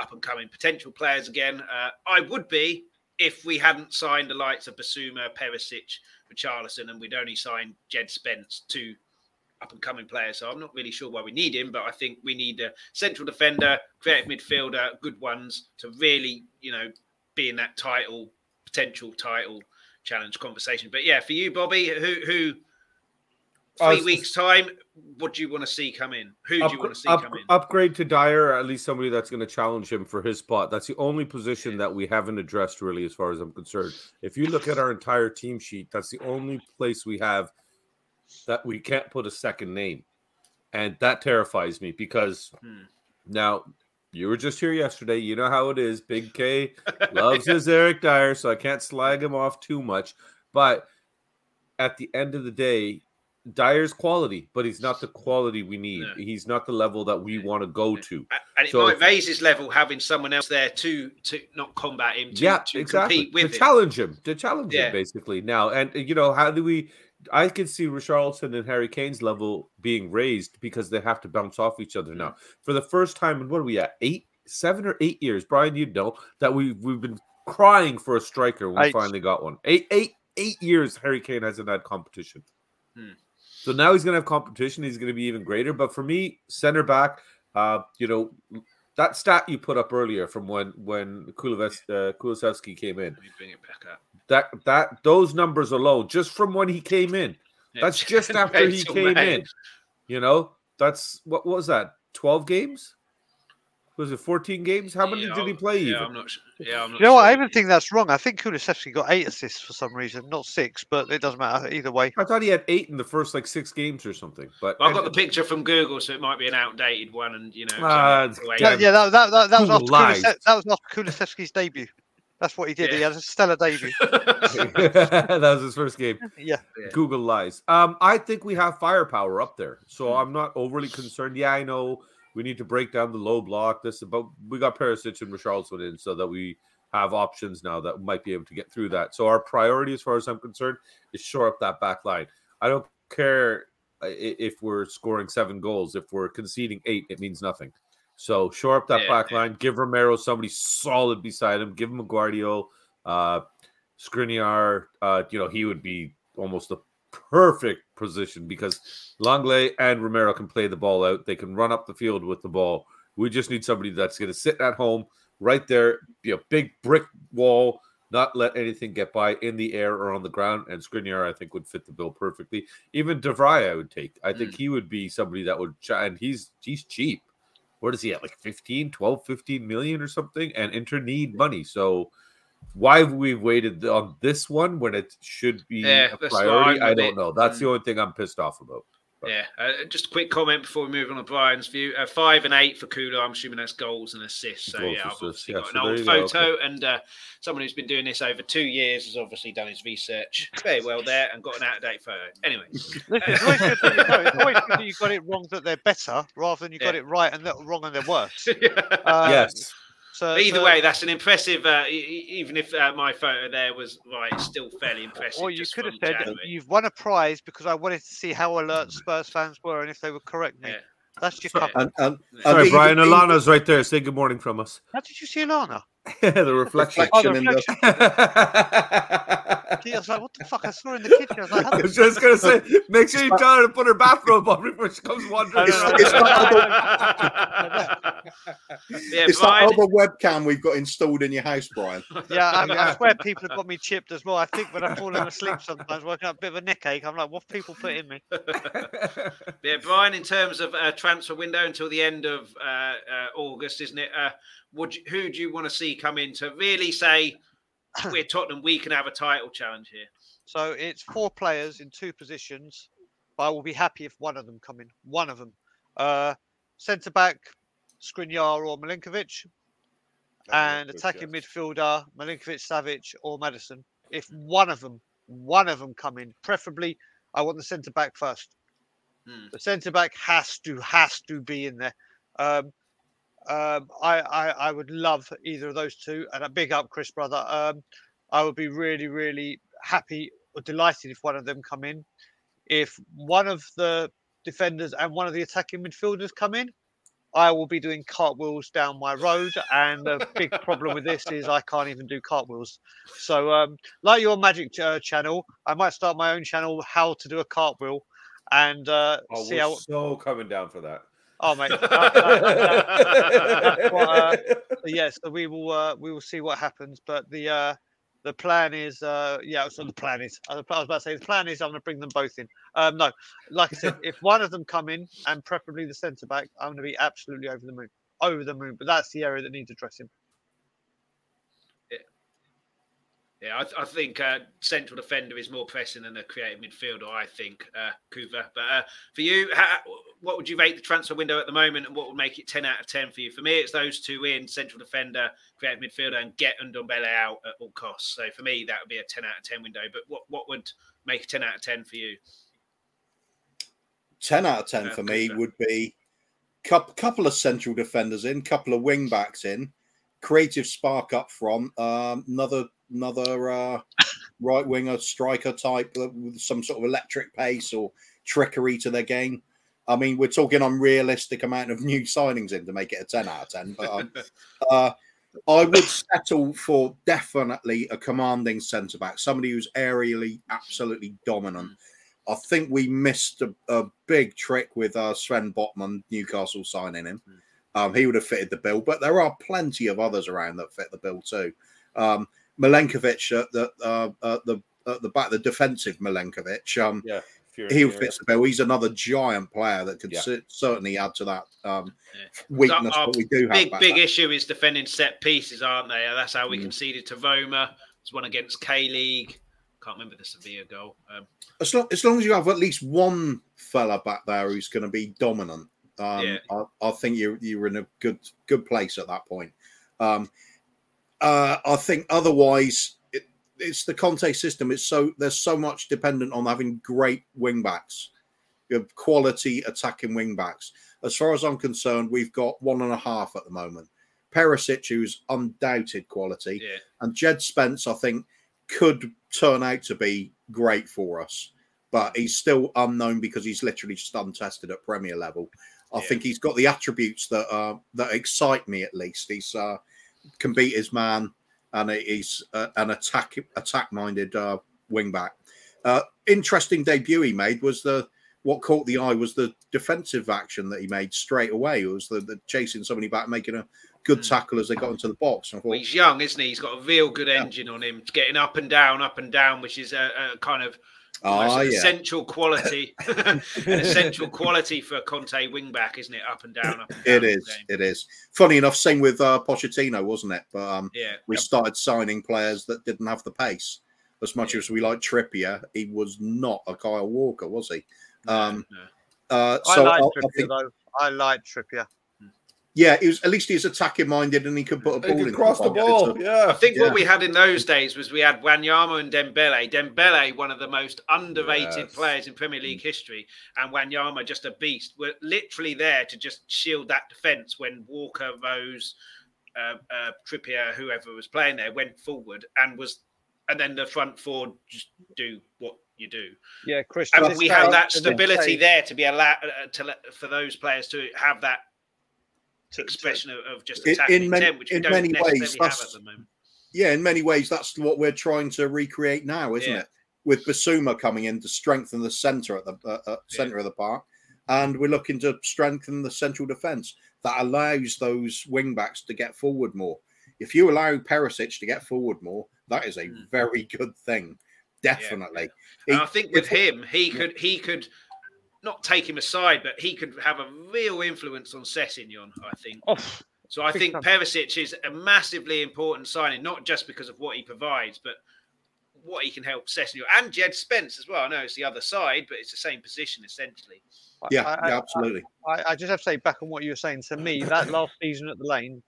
Speaker 1: up and coming potential players again? Uh, I would be if we hadn't signed the likes of Basuma, Perisic, Richarlison, and we'd only signed Jed Spence, two up and coming player. So I'm not really sure why we need him, but I think we need a central defender, creative midfielder, good ones to really, you know, be in that title, potential title challenge conversation. But yeah, for you, Bobby, who who
Speaker 4: I was
Speaker 1: three weeks time, what do you want to see come in? Who do you want to see
Speaker 4: up-
Speaker 1: come in?
Speaker 4: upgrade to Dier, or at least somebody that's going to challenge him for his spot. That's the only position that we haven't addressed, really, as far as I'm concerned. If you look at our entire team sheet, that's the only place we have that we can't put a second name. And that terrifies me because
Speaker 1: Hmm.
Speaker 4: now you were just here yesterday. You know how it is. Big K loves his Eric Dier, so I can't slag him off too much. But at the end of the day, Dier's quality, but he's not the quality we need.
Speaker 1: No.
Speaker 4: He's not the level that we want to go to.
Speaker 1: And it
Speaker 4: So-
Speaker 1: might raise his level having someone else there to to not combat him, to,
Speaker 4: yeah,
Speaker 1: to
Speaker 4: exactly.
Speaker 1: compete with
Speaker 4: to
Speaker 1: him.
Speaker 4: challenge him, to challenge
Speaker 1: Yeah.
Speaker 4: him, basically. Now, and you know, how do we? I could see Richarlison and Harry Kane's level being raised because they have to bounce off each other now. For the first time in what are we at? Eight, seven or eight years, Brian, you know that we we've been crying for a striker. We
Speaker 2: Eight.
Speaker 4: finally got one. Eight, eight, eight years. Harry Kane hasn't had competition.
Speaker 1: Hmm.
Speaker 4: So now he's going to have competition. He's going to be even greater. But for me, center back, uh, you know, that stat you put up earlier from when when Kulives, uh, Kulusevski came in,
Speaker 1: Let me bring it back up.
Speaker 4: That that those numbers alone, just from when he came in, that's just after he came
Speaker 1: man.
Speaker 4: in. You know, that's what was that? Twelve games? Was it fourteen games? How many
Speaker 1: Yeah,
Speaker 4: did he play?
Speaker 1: Yeah,
Speaker 4: even?
Speaker 1: I'm not sure. Yeah, I'm not
Speaker 2: You know what? I even think that's wrong. I think Kulusevski got eight assists for some reason, not six, but it doesn't matter either way.
Speaker 4: I thought he had eight in the first like six games or something. But
Speaker 1: I've got the picture from Google, so it might be an outdated one, and you know.
Speaker 4: Ah,
Speaker 2: Yeah, yeah, that, that, that, that was
Speaker 4: Who
Speaker 2: after
Speaker 4: lies?
Speaker 2: That was after Kulusevski's debut. That's what he did. He had a stellar debut.
Speaker 4: that was his first game.
Speaker 2: Yeah.
Speaker 1: Yeah.
Speaker 4: Google lies. Um, I think we have firepower up there, so I'm not overly concerned. Yeah, I know we need to break down the low block. This, but we got Perisic and Richarlison in, so that we have options now that might be able to get through that. So our priority, as far as I'm concerned, is shore up that back line. I don't care i- i- if we're scoring seven goals. If we're conceding eight, it means nothing. So shore up that
Speaker 1: Yeah,
Speaker 4: back line. Give Romero somebody solid beside him. Give him a Guardio. Uh, Skriniar, uh, you know, he would be almost the perfect position because Lenglet and Romero can play the ball out. They can run up the field with the ball. We just need somebody that's going to sit at home right there, be a big brick wall, not let anything get by in the air or on the ground. And Skriniar, I think, would fit the bill perfectly. Even de Vrij, I would take. I think he would be somebody that would, and he's he's cheap. What is he at? Like 15, 12, 15 million or something? And Inter need money. So why have we waited on this one when it should be
Speaker 1: Yeah,
Speaker 4: a priority? I don't know. That's the
Speaker 1: mm.
Speaker 4: only thing I'm pissed off about.
Speaker 1: Yeah, uh, just a quick comment before we move on to Brian's view. Uh, five and eight for Kula. I'm assuming that's goals and assists. So
Speaker 4: Goals,
Speaker 1: yeah, I've
Speaker 4: assists,
Speaker 1: obviously
Speaker 4: yeah,
Speaker 1: got
Speaker 4: so
Speaker 1: an old
Speaker 4: you go,
Speaker 1: photo, and uh, someone who's been doing this over two years has obviously done his research very well there and got an out of date photo. Anyway,
Speaker 2: Listen, it's always good that you, no, it's always good that you got it wrong that they're better rather than you got
Speaker 1: Yeah.
Speaker 2: it right and that wrong and they're worse. Uh,
Speaker 4: yes.
Speaker 2: So,
Speaker 1: Either
Speaker 2: so-
Speaker 1: way, that's an impressive. Uh, even if uh, my photo there was right, still fairly impressive.
Speaker 2: Or you could have said
Speaker 1: January.
Speaker 2: you've won a prize because I wanted to see how alert Spurs fans were and if they would correct me.
Speaker 1: Yeah.
Speaker 2: That's your
Speaker 1: Yeah.
Speaker 2: cup.
Speaker 3: And, and,
Speaker 4: Sorry, Brian.
Speaker 3: even-
Speaker 4: Alana's right there. Say good morning from us.
Speaker 2: How did you see Alana?
Speaker 4: the reflection.
Speaker 2: Oh, the
Speaker 3: reflection in the-
Speaker 2: reflection. I was like, what the fuck? I saw her in the kitchen. I was like,
Speaker 4: I was just gonna say, make sure you tell her to put her bathrobe on before she comes wandering.
Speaker 3: It's-
Speaker 4: around.
Speaker 3: it's
Speaker 1: yeah,
Speaker 3: It's that other webcam we've got installed in your house, Brian.
Speaker 2: Yeah, I, I swear people have got me chipped as well. I think when I'm falling asleep sometimes, working out a bit of a neck ache, I'm like, what have people put in me?
Speaker 1: Yeah, Brian. In terms of uh, transfer window until the end of uh, uh, August, isn't it? Would you, who do you want to see come in to really say we're Tottenham? We can have a title challenge here.
Speaker 2: So it's four players in two positions, but I will be happy if one of them come in. One of them. Uh, Centre back, Skriniar or Milenkovic, and attacking midfielder, Milinkovic, Savic or Maddison. If one of them, one of them come in, preferably, I want the centre back first.
Speaker 1: Hmm.
Speaker 2: The centre back has to has to be in there. Um, um, I, I I would love either of those two, and a big up, Chris brother. Um, I would be really really happy or delighted if one of them come in. If one of the defenders and one of the attacking midfielders come in, I will be doing cartwheels down my road. And the big problem with this is I can't even do cartwheels. So, um, like your magic uh, channel, I might start my own channel, how to do a cartwheel, and uh,
Speaker 4: Oh,
Speaker 2: see
Speaker 4: we're
Speaker 2: how.
Speaker 4: so coming down for that.
Speaker 2: Oh mate, that- that- that- that's what, uh, yes, so we will uh, we will see what happens. But the uh, the plan is, uh, yeah. So the plan is, I was about to say, the plan is I'm going to bring them both in. Um, no, like I said, if one of them come in and preferably the centre back, I'm going to be absolutely over the moon, over the moon. But that's the area that needs addressing.
Speaker 1: Yeah, I, th- I think uh, central defender is more pressing than a creative midfielder. I think, uh, Kuva. But uh, for you, how, what would you rate the transfer window at the moment, and what would make it ten out of ten for you? For me, it's those two in central defender, creative midfielder, and get Ndombele out at all costs. So for me, that would be a ten out of ten window. But what what would make a ten out of ten for you?
Speaker 3: Ten out of ten for me would be couple couple of central defenders in, couple of wing backs in, creative spark up front, um, another another uh, right winger striker type with some sort of electric pace or trickery to their game. I mean, we're talking unrealistic amount of new signings in to make it a 10 out of 10. But um, uh, I would settle for definitely a commanding centre back, somebody who's aerially absolutely dominant. I think we missed a, a big trick with uh, Sven Botman, Newcastle signing him. Um, he would have fitted the bill, but there are plenty of others around that fit the bill too. Um, Milenkovic at the uh, at the at the back, the defensive Milenkovic. Um,
Speaker 4: yeah,
Speaker 3: he fits the bill. He's another giant player that could yeah. certainly add to that um, weakness. Our, but we do have
Speaker 1: big big there. issue is defending set pieces, aren't they? That's how we mm. conceded to Roma. It's one against K League. Can't remember the Sevilla goal. Um,
Speaker 3: as, long, as long as you have at least one fella back there who's going to be dominant, um, yeah. I, I, think you're you're in a good good place at that point. Um, uh, I think otherwise it, it's the Conte system. It's so there's so much dependent on having great wing backs, quality attacking wing backs. As far as I'm concerned, we've got one and a half at the moment. Perisic, who's undoubted quality,
Speaker 1: yeah.
Speaker 3: and Jed Spence, I think, could turn out to be great for us, but he's still unknown because he's literally just untested at Premier level. I yeah. think he's got the attributes that uh, that excite me at least. He's uh, can beat his man, and he's uh, an attack attack minded uh, wing back. Uh, interesting debut he made was the what caught the eye was the defensive action that he made straight away. It was the, the chasing somebody back, making a good hmm. tackle as they got into the box. Thought,
Speaker 1: well, he's young, isn't he? He's got a real good engine on him, getting up and down, up and down, which is a, a kind of Oh, yeah. essential quality, an essential quality for a Conte wingback, isn't it? Up and down, up and
Speaker 3: down. It is. It is. Funny enough, same with uh, Pochettino, wasn't it? But um,
Speaker 1: yeah,
Speaker 3: we yep. started signing players that didn't have the pace. As much yeah. as we like Trippier, he was not a Kyle Walker, was he? Um, no, no. Uh, so
Speaker 2: I like Trippier, I think, though. I like Trippier.
Speaker 3: Yeah, he was at least he's attacking minded and he could put a ball in.
Speaker 4: Cross the ball. Yeah.
Speaker 1: I think
Speaker 4: yeah.
Speaker 1: what we had in those days was we had Wanyama and Dembele. Dembele, one of the most underrated yes. players in Premier League history, and Wanyama just a beast. We're literally there to just shield that defence when Walker, Rose, uh, uh, Trippier, whoever was playing there, went forward and was, and then the front four just do what you do.
Speaker 2: Yeah, Chris.
Speaker 1: And we have that stability there to be allowed uh, to let, for those players to have that expression of, of just attacking in many, intent, which in many ways,
Speaker 3: Yeah, in many ways, that's what we're trying to recreate now, isn't yeah. it? With Bissouma coming in to strengthen the centre at the uh, uh, centre yeah. of the park, and we're looking to strengthen the central defence that allows those wing backs to get forward more. If you allow Perisic to get forward more, that is a mm. very good thing. Definitely.
Speaker 1: Yeah, he, I think with him, he could he could not take him aside, but he could have a real influence on Sessegnon, I think. Oh, so I think Perisic is a massively important signing, not just because of what he provides, but what he can help Sessegnon and Jed Spence as well. I know it's the other side, but it's the same position essentially.
Speaker 3: Yeah, I, yeah absolutely.
Speaker 2: I, I, just have to say back on what you were saying. To me, that last season at the Lane,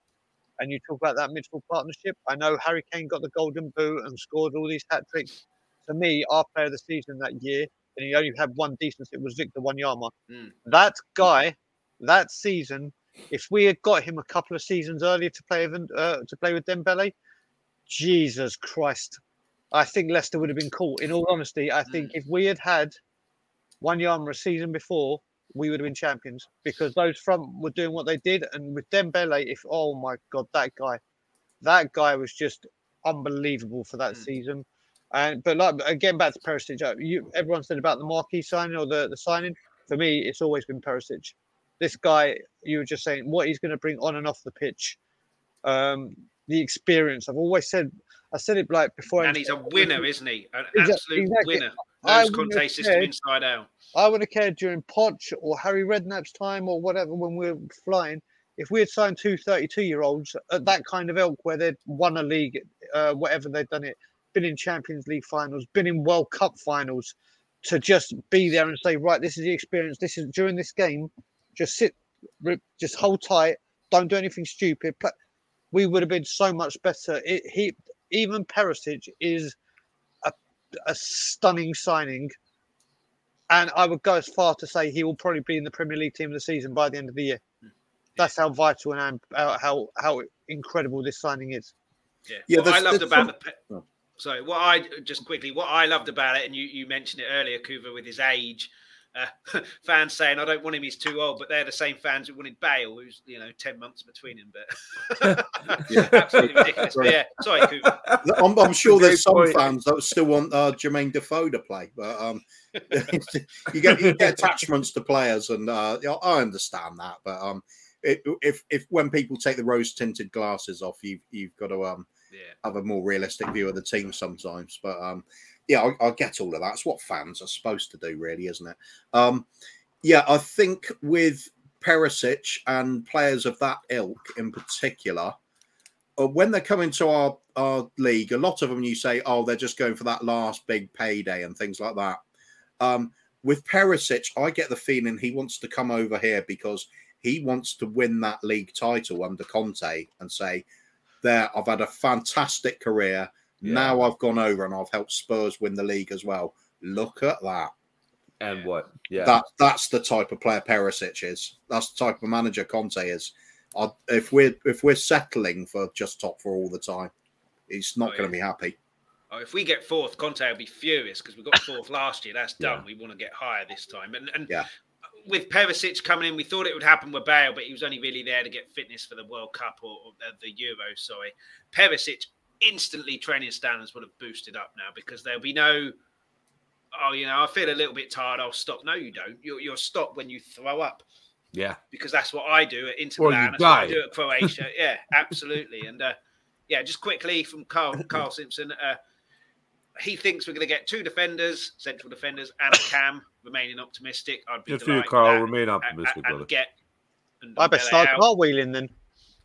Speaker 2: and you talk about that midfield partnership. I know Harry Kane got the Golden Boot and scored all these hat tricks. To me, our player of the season that year and he only had one decent. It was Victor Wanyama. Mm. That guy, that season, if we had got him a couple of seasons earlier to play with uh, to play with Dembele, Jesus Christ, I think Leicester would have been caught. In all honesty, I think mm. if we had had Wanyama a season before, we would have been champions because those front were doing what they did, and with Dembele, if oh my god, that guy, that guy was just unbelievable for that mm. season. And but like again back to Perisic, uh, you everyone said about the marquee signing or the, the signing. For me, it's always been Perisic. This guy, you were just saying what he's going to bring on and off the pitch, um, the experience. I've always said I said it like before.
Speaker 1: And he's a winner, isn't he? An
Speaker 2: Exactly-
Speaker 1: absolute
Speaker 2: exactly.
Speaker 1: winner.
Speaker 2: I
Speaker 1: Knows Conte system
Speaker 2: cared.
Speaker 1: inside out.
Speaker 2: I would have cared during Poch or Harry Redknapp's time or whatever when we were flying. If we had signed two 32 year olds at that kind of ilk where they'd won a league, uh, whatever they'd done it, been in Champions League finals, been in World Cup finals, to just be there and say, right, this is the experience. This is during this game, just sit, just hold tight, don't do anything stupid. Pla- We would have been so much better. It, he even Perisic is a, a stunning signing. And I would go as far to say he will probably be in the Premier League team of the season by the end of the year. That's how vital and how how, how incredible this signing is.
Speaker 1: Yeah.
Speaker 3: Yeah,
Speaker 1: what I loved about
Speaker 3: some-
Speaker 1: the. Pe- Sorry, what I just quickly, what I loved about it, and you, you mentioned it earlier, Kuva, with his age, uh, fans saying, "I don't want him; he's too old." But they're the same fans who wanted Bale, who's you know ten months between him. But
Speaker 3: Yeah.
Speaker 1: absolutely ridiculous. But yeah, sorry, Kuva.
Speaker 3: I'm, I'm sure there's some fans that still want uh, Jermaine Defoe to play, but um, you get you get attachments to players, and uh, yeah, I understand that. But um, it, if if when people take the rose tinted glasses off, you've you've got to um
Speaker 1: Yeah,
Speaker 3: have a more realistic view of the team sometimes. But um, yeah, I, I get all of that. It's what fans are supposed to do, really, isn't it? Um, yeah, I think with Perisic and players of that ilk in particular, uh, when they're coming to our our league, a lot of them you say, oh, they're just going for that last big payday and things like that. Um, with Perisic, I get the feeling he wants to come over here because he wants to win that league title under Conte and say, there, I've had a fantastic career.
Speaker 4: Yeah.
Speaker 3: Now I've gone over and I've helped Spurs win the league as well. Look at that.
Speaker 4: And what? Yeah.
Speaker 3: That that's the type of player Perisic is. That's the type of manager Conte is. I, if we're if we're settling for just top four all the time, he's not
Speaker 1: Oh,
Speaker 3: going to
Speaker 1: yeah.
Speaker 3: be happy.
Speaker 1: Oh, if we get fourth, Conte will be furious because we got fourth last year. That's done.
Speaker 4: Yeah.
Speaker 1: We want to get higher this time. And and
Speaker 3: Yeah.
Speaker 1: With Perisic coming in, we thought it would happen with Bale, but he was only really there to get fitness for the World Cup or, or the, the Euro. Sorry, Perisic instantly training standards would have boosted up now because there'll be no. Oh, you know, I feel a little bit tired. I'll stop. No, you don't. You'll, you'll stop when you throw up
Speaker 4: yeah.
Speaker 1: because that's what I do at Inter Milan. That's what I
Speaker 4: die.
Speaker 1: do at Croatia. yeah, absolutely. And uh, yeah, just quickly from Carl Carl Simpson, uh, he thinks we're going to get two defenders, central defenders, and a cam. Remaining optimistic, I'd be
Speaker 4: If you, Carl,
Speaker 1: that.
Speaker 4: remain optimistic,
Speaker 1: and,
Speaker 4: brother.
Speaker 1: and get. And
Speaker 2: I better
Speaker 1: Ndombele
Speaker 2: start
Speaker 1: out.
Speaker 2: cartwheeling then.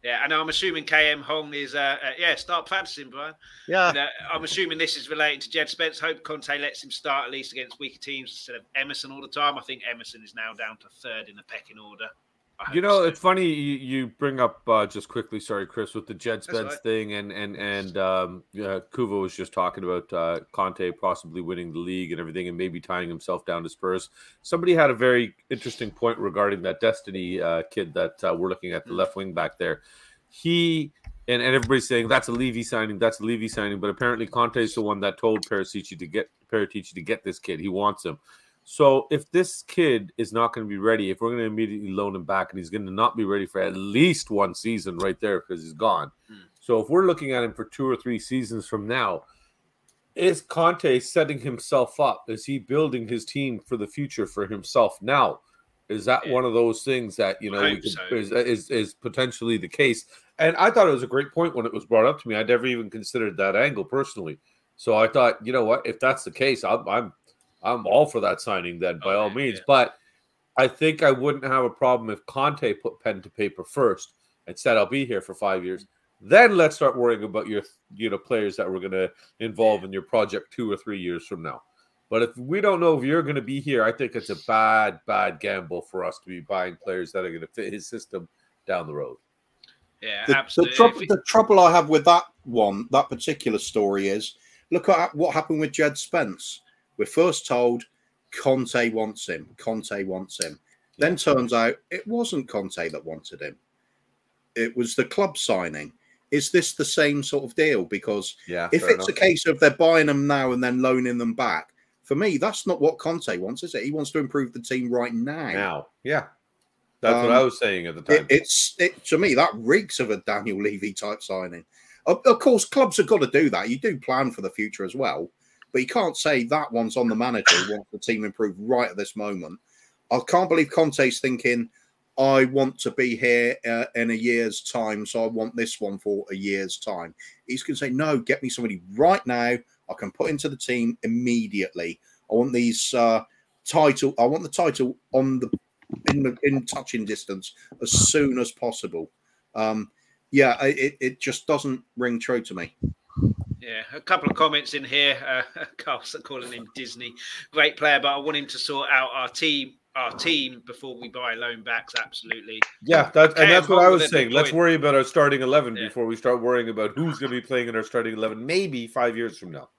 Speaker 1: Yeah, and I'm assuming KM Hong is. Uh, uh, yeah, start practicing, Brian.
Speaker 2: Yeah.
Speaker 1: And, uh, I'm assuming this is relating to Jed Spence. Hope Conte lets him start at least against weaker teams instead of Emerson all the time. I think Emerson is now down to third in the pecking order.
Speaker 4: You know, it's funny you, you bring up uh, just quickly. Sorry, Chris, with the Jed Spence
Speaker 1: right.
Speaker 4: thing, and and and um, uh, Kuva was just talking about uh, Conte possibly winning the league and everything, and maybe tying himself down to Spurs. Somebody had a very interesting point regarding that Destiny uh, kid that uh, we're looking at the
Speaker 1: Mm.
Speaker 4: left wing back there. He and, and everybody's saying that's a Levy signing, that's a Levy signing, but apparently Conte is the one that told Paratici to get Paratici to get this kid. He wants him. So if this kid is not going to be ready, if we're going to immediately loan him back and he's going to not be ready for at least one season right there because he's gone.
Speaker 1: Hmm.
Speaker 4: So if we're looking at him for two or three seasons from now, is Conte setting himself up? Is he building his team for the future for himself now? Is that
Speaker 1: Yeah.
Speaker 4: one of those things that you know could,
Speaker 1: so.
Speaker 4: is, is is potentially the case? And I thought it was a great point when it was brought up to me. I never even considered that angle personally. So I thought, you know what, if that's the case, I'm I'm I'm all for that signing then by
Speaker 1: Oh,
Speaker 4: all
Speaker 1: yeah,
Speaker 4: means.
Speaker 1: yeah.
Speaker 4: But I think I wouldn't have a problem if Conte put pen to paper first and said I'll be here for five years. Then let's start worrying about your you know players that we're going to involve in your project two or three years from now. But if we don't know if you're going to be here, I think it's a bad, bad gamble for us to be buying players that are going to fit his system down the road.
Speaker 1: yeah,
Speaker 3: The, the,
Speaker 1: absolutely.
Speaker 3: trouble,
Speaker 1: If-
Speaker 3: the trouble I have with that one, that particular story is look at what happened with Jed Spence. We're first told Conte wants him, Conte wants him. Then turns out it wasn't Conte that wanted him, it was the club signing. Is this the same sort of deal? Because
Speaker 4: Yeah.
Speaker 3: if it's a case of they're buying them now and then loaning them back, for me, that's not what Conte wants, is it? He wants to improve the team right now.
Speaker 4: now, yeah, that's what
Speaker 3: Um,
Speaker 4: I was saying at the
Speaker 3: It,
Speaker 4: time.
Speaker 3: it's it to me that reeks of a Daniel Levy type signing. Of, of course, clubs have got to do that. You do plan for the future as well, but you can't say that one's on the manager who wants the team improved right at this moment. I can't believe Conte's thinking I want to be here uh, in a year's time, so I want this one for a year's time. He's going to say, no, get me somebody right now. I can put into the team immediately. I want these uh, title. I want the title on the in in touching distance as soon as possible. Um, yeah, it it just doesn't ring true to me.
Speaker 1: Yeah, a couple of comments in here. Uh, Carl's calling him Disney, great player, but I want him to sort out our team, our team before we buy loan backs. Absolutely.
Speaker 4: Yeah, that, and that's what I was saying. Let's worry about our starting eleven
Speaker 1: Yeah.
Speaker 4: before we start worrying about who's going to be playing in our starting eleven. Maybe five years from now.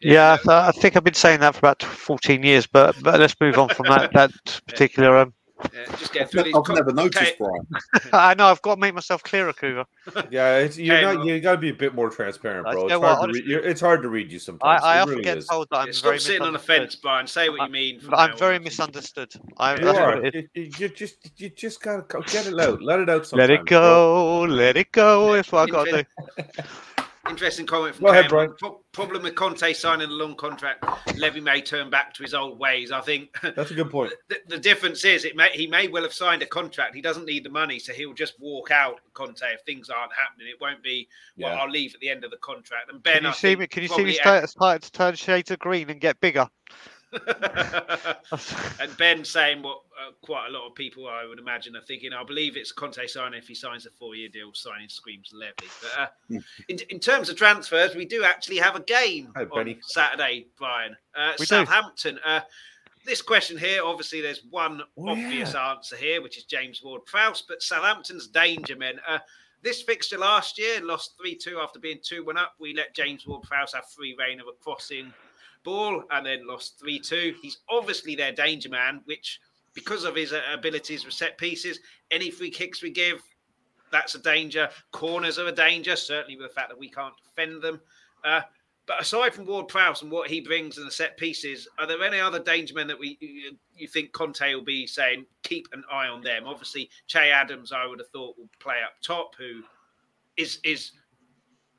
Speaker 2: Yeah, I, th- I think I've been saying that for about 14 years, but, but let's move on from that that particular. Um,
Speaker 1: Yeah, just get
Speaker 3: I've,
Speaker 1: these.
Speaker 3: I've
Speaker 1: co-
Speaker 3: never noticed,
Speaker 1: okay,
Speaker 3: Brian.
Speaker 2: I know I've got to make myself clearer, Cougar.
Speaker 4: Yeah, it's, you're
Speaker 1: Okay,
Speaker 4: not. You got to be a bit more transparent, bro. It's
Speaker 2: what,
Speaker 4: hard, to
Speaker 2: honestly-
Speaker 4: read, you're, it's hard to read you sometimes.
Speaker 2: I
Speaker 4: It
Speaker 2: often
Speaker 4: really
Speaker 2: get
Speaker 4: is.
Speaker 2: told that I'm
Speaker 1: yeah,
Speaker 2: very
Speaker 1: stop sitting on the
Speaker 2: misunderstood.
Speaker 1: fence, Brian. Say what
Speaker 2: I-
Speaker 1: you mean.
Speaker 2: But I'm very
Speaker 1: on.
Speaker 2: misunderstood. I,
Speaker 4: You are.
Speaker 2: what it is.
Speaker 4: You, you, you just you just gotta go- get it out. Let it out.
Speaker 2: Let
Speaker 4: Sometimes,
Speaker 2: it
Speaker 4: bro.
Speaker 2: go, let it go. That's what I got to.
Speaker 1: Interesting comment from
Speaker 4: Go ahead,
Speaker 1: Cam.
Speaker 4: Brian.
Speaker 1: Pro- problem with Conte signing a long contract. Levy may turn back to his old ways. I think
Speaker 4: That's a good point.
Speaker 1: the, the difference is it may he may well have signed a contract. He doesn't need the money, so he'll just walk out. Conte, if things aren't happening, it won't be. Well,
Speaker 4: Yeah.
Speaker 1: I'll leave at the end of the contract. And Ben,
Speaker 2: Can you
Speaker 1: I
Speaker 2: see me? Can you see
Speaker 1: probably
Speaker 2: me start, start to turn shades of green and get bigger?
Speaker 1: and Ben saying what uh, quite a lot of people I would imagine are thinking. I believe it's Conte signing if he signs a four-year deal. Signing screams Levy. But uh,
Speaker 3: Hmm.
Speaker 1: in, in terms of transfers, we do actually have a game
Speaker 4: Hi,
Speaker 1: on Saturday, Brian. Uh, Southampton. Uh, this question here, obviously, there's one
Speaker 4: Oh,
Speaker 1: obvious answer here, which is James Ward-Prowse. But Southampton's danger men. Uh, this fixture last year lost 3 2 after being 2 1 up. We let James Ward Prowse have free reign of a crossing ball and then lost 3 2. He's obviously their danger man, which, because of his uh, abilities with set pieces, any free kicks we give, that's a danger. Corners are a danger, certainly with the fact that we can't defend them. Uh, but aside from Ward Prowse and what he brings in the set pieces, are there any other danger men that we you, you think Conte will be saying keep an eye on them? Obviously, Che Adams, I would have thought, will play up top, who is is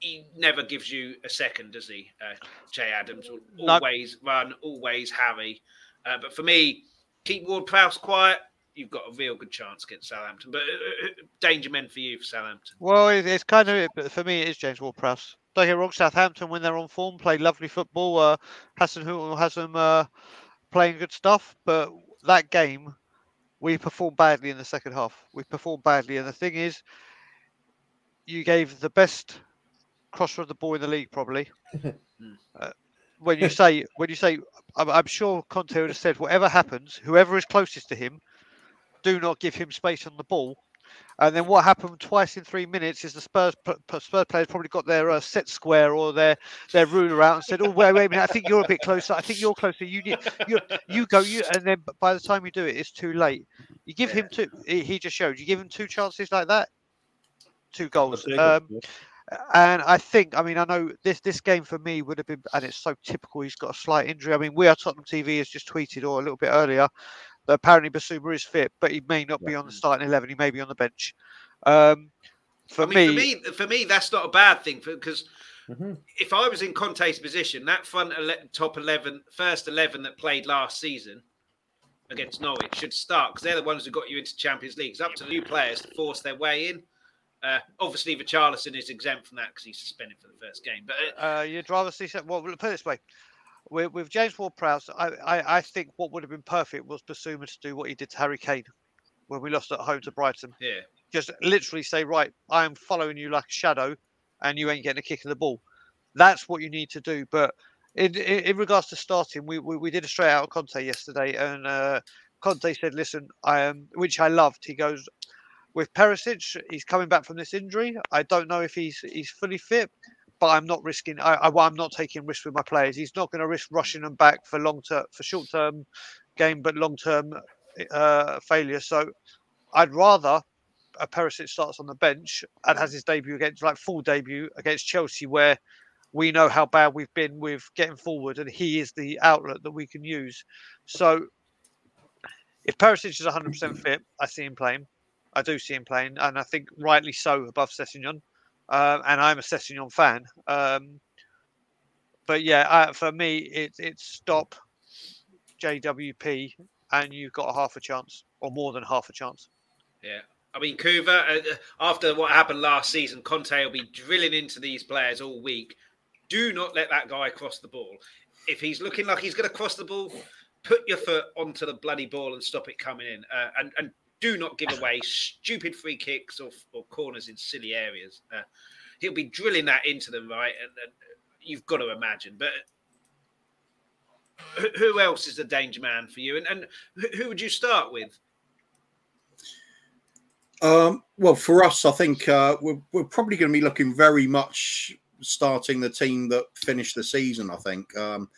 Speaker 1: he never gives you a second, does he? Uh, Che Adams will
Speaker 2: No.
Speaker 1: always run, always harry. Uh, but for me, keep Ward Prowse quiet. You've got a real good chance against Southampton. But uh, uh, danger men for you for Southampton.
Speaker 2: Well, it's kind of but for me. It is James Ward-Prowse. Don't get wrong. Southampton, when they're on form, play lovely football. Uh, Hasenhüttl has them uh, playing good stuff. But that game, we performed badly in the second half. We performed badly, and the thing is, you gave the best crosser of the ball in the league, probably. uh, when you say, when you say, I'm, I'm sure Conte would have said, whatever happens, whoever is closest to him, do not give him space on the ball. And then what happened twice in three minutes is the Spurs p- p- Spurs players probably got their uh, set square or their their ruler out and said, "Oh wait, wait a minute, I think you're a bit closer. I think you're closer. You need you you go you." And then by the time you do it, it's too late. You give him two. He he just showed you give him two chances like that, two goals. Um, and I think, I mean, I know this this game for me would have been, and it's so typical. He's got a slight injury. I mean, we are Tottenham TV has just tweeted or a little bit earlier that apparently Bissouma is fit, but he may not be on the starting eleven. He may be on the bench. Um, for
Speaker 1: I mean,
Speaker 2: me,
Speaker 1: for me, for me, that's not a bad thing because
Speaker 4: Mhm.
Speaker 1: if I was in Conte's position, that front ele- top 11, first 11 that played last season against Norwich should start because they're the ones who got you into Champions League. It's up to the new players to force their way in. Uh, obviously, Richarlison is exempt from that because he's suspended for the first game. But uh,
Speaker 2: uh, you'd rather see. some- Well, put it this way. With, with James Ward-Prowse, I, I, I think what would have been perfect was Bissouma to do what he did to Harry Kane when we lost at home to Brighton.
Speaker 1: yeah,
Speaker 2: just literally say, right, I'm following you like a shadow, and you ain't getting a kick of the ball. That's what you need to do. But in in, in regards to starting, we, we we did a straight out Conte yesterday, and uh, Conte said, listen, I am, which I loved. He goes. With Perisic, he's coming back from this injury. I don't know if he's he's fully fit, but I'm not risking. I, I I'm not taking risks with my players. He's not going to risk rushing them back for long term for short term game, but long term uh, failure. So I'd rather a Perisic starts on the bench and has his debut against like full debut against Chelsea, where we know how bad we've been with getting forward, and he is the outlet that we can use. So if Perisic is 100% fit, I see him playing. I do see him playing, and I think rightly so above Sessegnon. Um, and I'm a Sessegnon fan. Um, but yeah, uh, for me, it's it's stop JWP, and you've got a half a chance or more than half a chance.
Speaker 1: Yeah. I mean, Kuva, uh, after what happened last season, Conte will be drilling into these players all week. Do not let that guy cross the ball. If he's looking like he's going to cross the ball, put your foot onto the bloody ball and stop it coming in. Uh, and, and do not give away stupid free kicks or, or corners in silly areas. Uh, he'll be drilling that into them, right? And, and you've got to imagine. But who else is the danger man for you? And, and who would you start with?
Speaker 3: Um, well, for us, I think uh, we're, we're probably going to be looking very much starting the team that finished the season. I think um,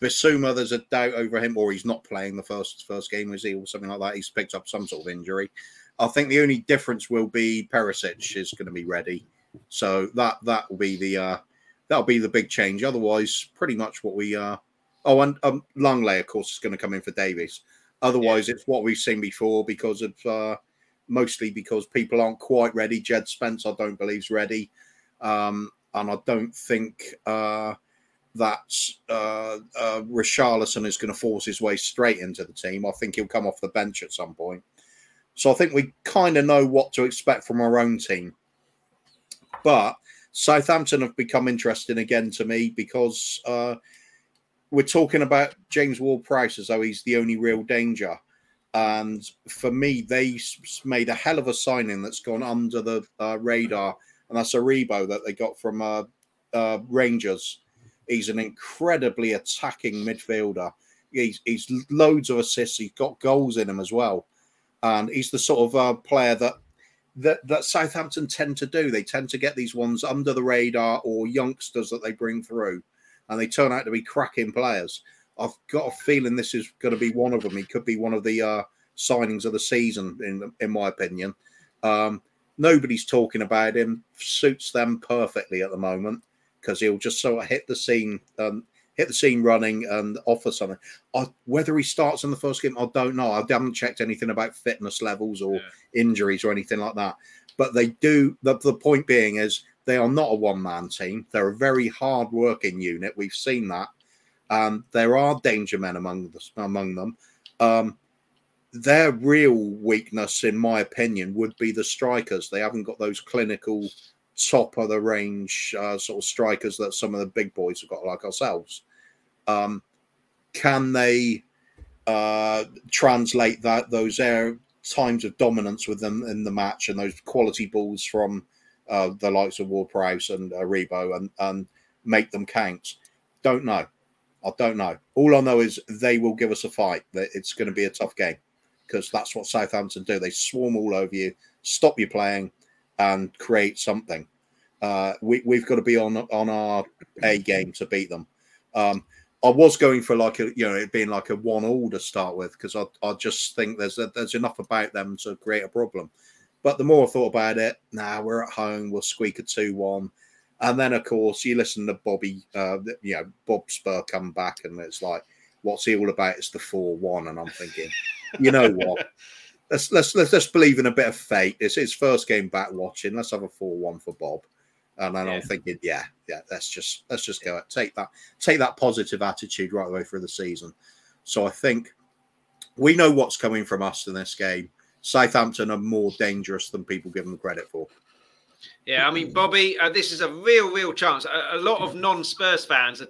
Speaker 3: Bissouma, there's a doubt over him, or he's not playing the first first game, is he, or something like that. He's picked up some sort of injury. I think the only difference will be Perisic is going to be ready, so that that will be the uh, that'll be the big change. Otherwise, pretty much what we uh oh, and um, Lenglet, of course, is going to come in for Davies. Otherwise, yeah. it's what we've seen before because of uh, mostly because people aren't quite ready. Jed Spence, I don't believe, is ready, um, and I don't think. Uh, that uh, uh, Richarlison is going to force his way straight into the team. I think he'll come off the bench at some point. So I think we kind of know what to expect from our own team. But Southampton have become interesting again to me because uh, we're talking about James Ward Prowse as though he's the only real danger. And for me, they made a hell of a signing that's gone under the uh, radar, and that's Aribo that they got from uh, uh, Rangers He's an incredibly attacking midfielder. He's, he's loads of assists. He's got goals in him as well, and he's the sort of uh, player that, that that Southampton tend to do. They tend to get these ones under the radar or youngsters that they bring through, and they turn out to be cracking players. I've got a feeling this is going to be one of them. He could be one of the uh, signings of the season, in in my opinion. Um, nobody's talking about him. Suits them perfectly at the moment because he'll just sort of hit the scene, um, hit the scene running and offer something. I, whether he starts in the first game, I don't know. I haven't checked anything about fitness levels or yeah. injuries or anything like that. But they do. The, the point being is they are not a one man team. They're a very hard working unit. We've seen that. Um, there are danger men among the, among them. Um, their real weakness, in my opinion, would be the strikers. They haven't got those clinical top of the range uh, sort of strikers that some of the big boys have got, like ourselves. Um, can they uh, translate that those air times of dominance with them in the match and those quality balls from uh, the likes of Ward Prowse and uh, Rebo and, and make them count? Don't know. I don't know. All I know is they will give us a fight. It's going to be a tough game because that's what Southampton do. They swarm all over you, stop you playing, and create something. Uh, we, we've got to be on on our A game to beat them. Um, I was going for like a you know it being like a one all to start with because I, I just think there's a, there's enough about them to create a problem. But the more I thought about it, now nah, we're at home, we'll squeak a two one, and then of course you listen to Bobby, uh, you know Bob Spur come back and it's like, what's he all about? It's the four one, and I'm thinking, you know what? let's let's let's just believe in a bit of fate. It's his first game back watching. Let's have a four-one for Bob. And then yeah. I'm thinking, yeah, yeah, let's just let's just go take that take that positive attitude right away through the season. So I think we know what's coming from us in this game. Southampton are more dangerous than people give them credit for.
Speaker 1: Yeah, I mean, Bobby, uh, this is a real, real chance. A, a lot of non-Spurs fans are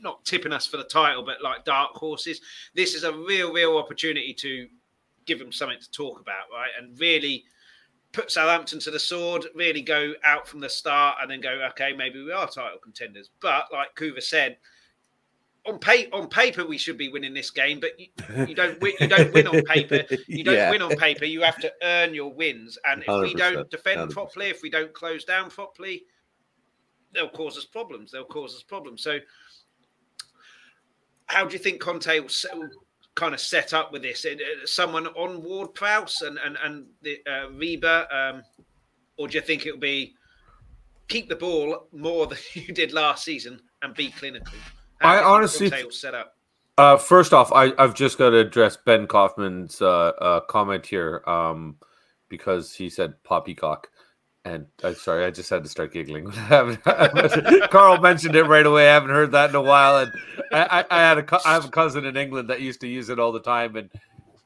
Speaker 1: not tipping us for the title, but like dark horses. This is a real, real opportunity to give them something to talk about, right? And really put Southampton to the sword, really go out from the start and then go, okay, maybe we are title contenders. But like Kuva said, on, pay, on paper we should be winning this game, but you, you don't win. You don't win on paper. You don't yeah. win on paper. You have to earn your wins. And if we don't defend 100%. properly, if we don't close down properly, they'll cause us problems. They'll cause us problems. So, how do you think Conte will kind of set up with this? Someone on Ward Prowse and and and the uh, Reba, um, or do you think it'll be keep the ball more than you did last season and be clinical?
Speaker 4: How I honestly set up. Uh, first off, I, I've just got to address Ben Kaufman's uh, uh, comment here um, because he said poppycock. And I'm sorry, I just had to start giggling. Carl mentioned it right away. I haven't heard that in a while, and I, I, had a I have a cousin in England that used to use it all the time, and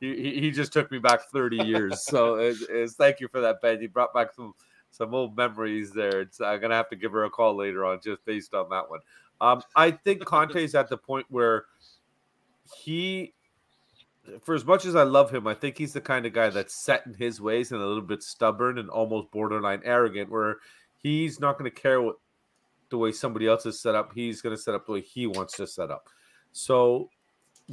Speaker 4: he, he- he just took me back 30 years. So it's, it's, thank you for that, Ben. You brought back some some old memories there. It's, I'm gonna have to give her a call later on just based on that one. Um, I think Conte's at the point where he, for as much as I love him, I think he's the kind of guy that's set in his ways and a little bit stubborn and almost borderline arrogant, where he's not going to care what the way somebody else is set up. He's going to set up the way he wants to set up. So,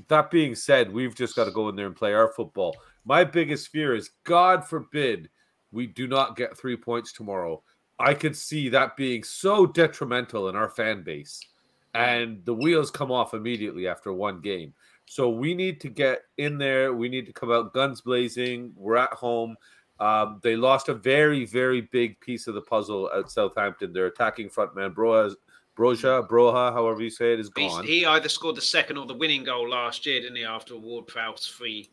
Speaker 4: that being said, we've just got to go in there and play our football. My biggest fear is, God forbid, we do not get three points tomorrow. I could see that being so detrimental in our fan base, and the wheels come off immediately after one game. So we need to get in there. We need to come out guns blazing. We're at home. Um, they lost a very, very big piece of the puzzle at Southampton. Their attacking frontman, Broja, Broja, Broha, however you say it, is
Speaker 1: He's,
Speaker 4: gone.
Speaker 1: he either scored the second or the winning goal last year, didn't he? After Ward Prowse free.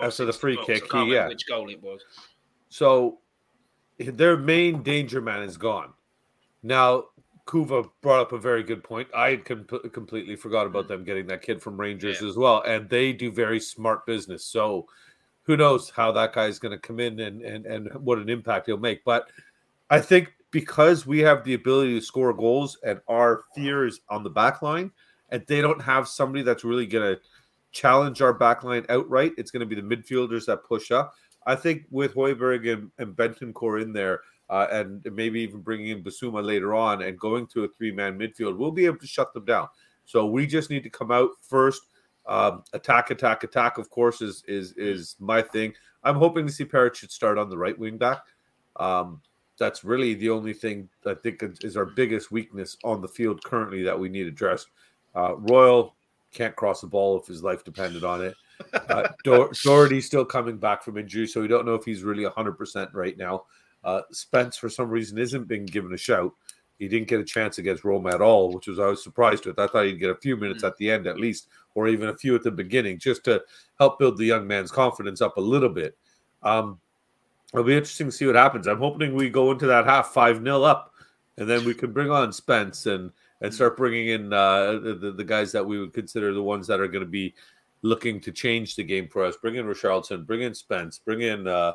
Speaker 4: After the free
Speaker 1: box.
Speaker 4: kick, he- yeah.
Speaker 1: which goal it was.
Speaker 4: So their main danger man is gone. Now, Kuva brought up a very good point. I had com- completely forgot about mm-hmm. them getting that kid from Rangers
Speaker 1: Yeah.
Speaker 4: as well, and they do very smart business. So who knows how that guy is going to come in and, and and what an impact he'll make. But I think because we have the ability to score goals and our fear is on the back line, and they don't have somebody that's really going to challenge our back line outright, it's going to be the midfielders that push up. I think with Højbjerg and, and Bentancur in there, uh, and maybe even bringing in Bissouma later on and going to a three man midfield, we'll be able to shut them down. So we just need to come out first, um, attack, attack, attack. Of course, is is is my thing. I'm hoping to see Parrot should start on the right wing back. Um, that's really the only thing I think is- our biggest weakness on the field currently that we need addressed. Uh, Royal can't cross the ball if his life depended on it. Uh, Doherty's still coming back from injury, so we don't know if he's really 100% right now. Uh, Spence, for some reason, isn't being given a shout. He didn't get a chance against Roma at all, which was I was surprised with. I thought he'd get a few minutes at the end at least, or even a few at the beginning, just to help build the young man's confidence up a little bit. Um, it'll be interesting to see what happens. I'm hoping we go into that half five nil up, and then we can bring on Spence and and start bringing in uh, the, the guys that we would consider the ones that are going to be looking to change the game for us. Bring in Richarlison, bring in Spence, bring in uh,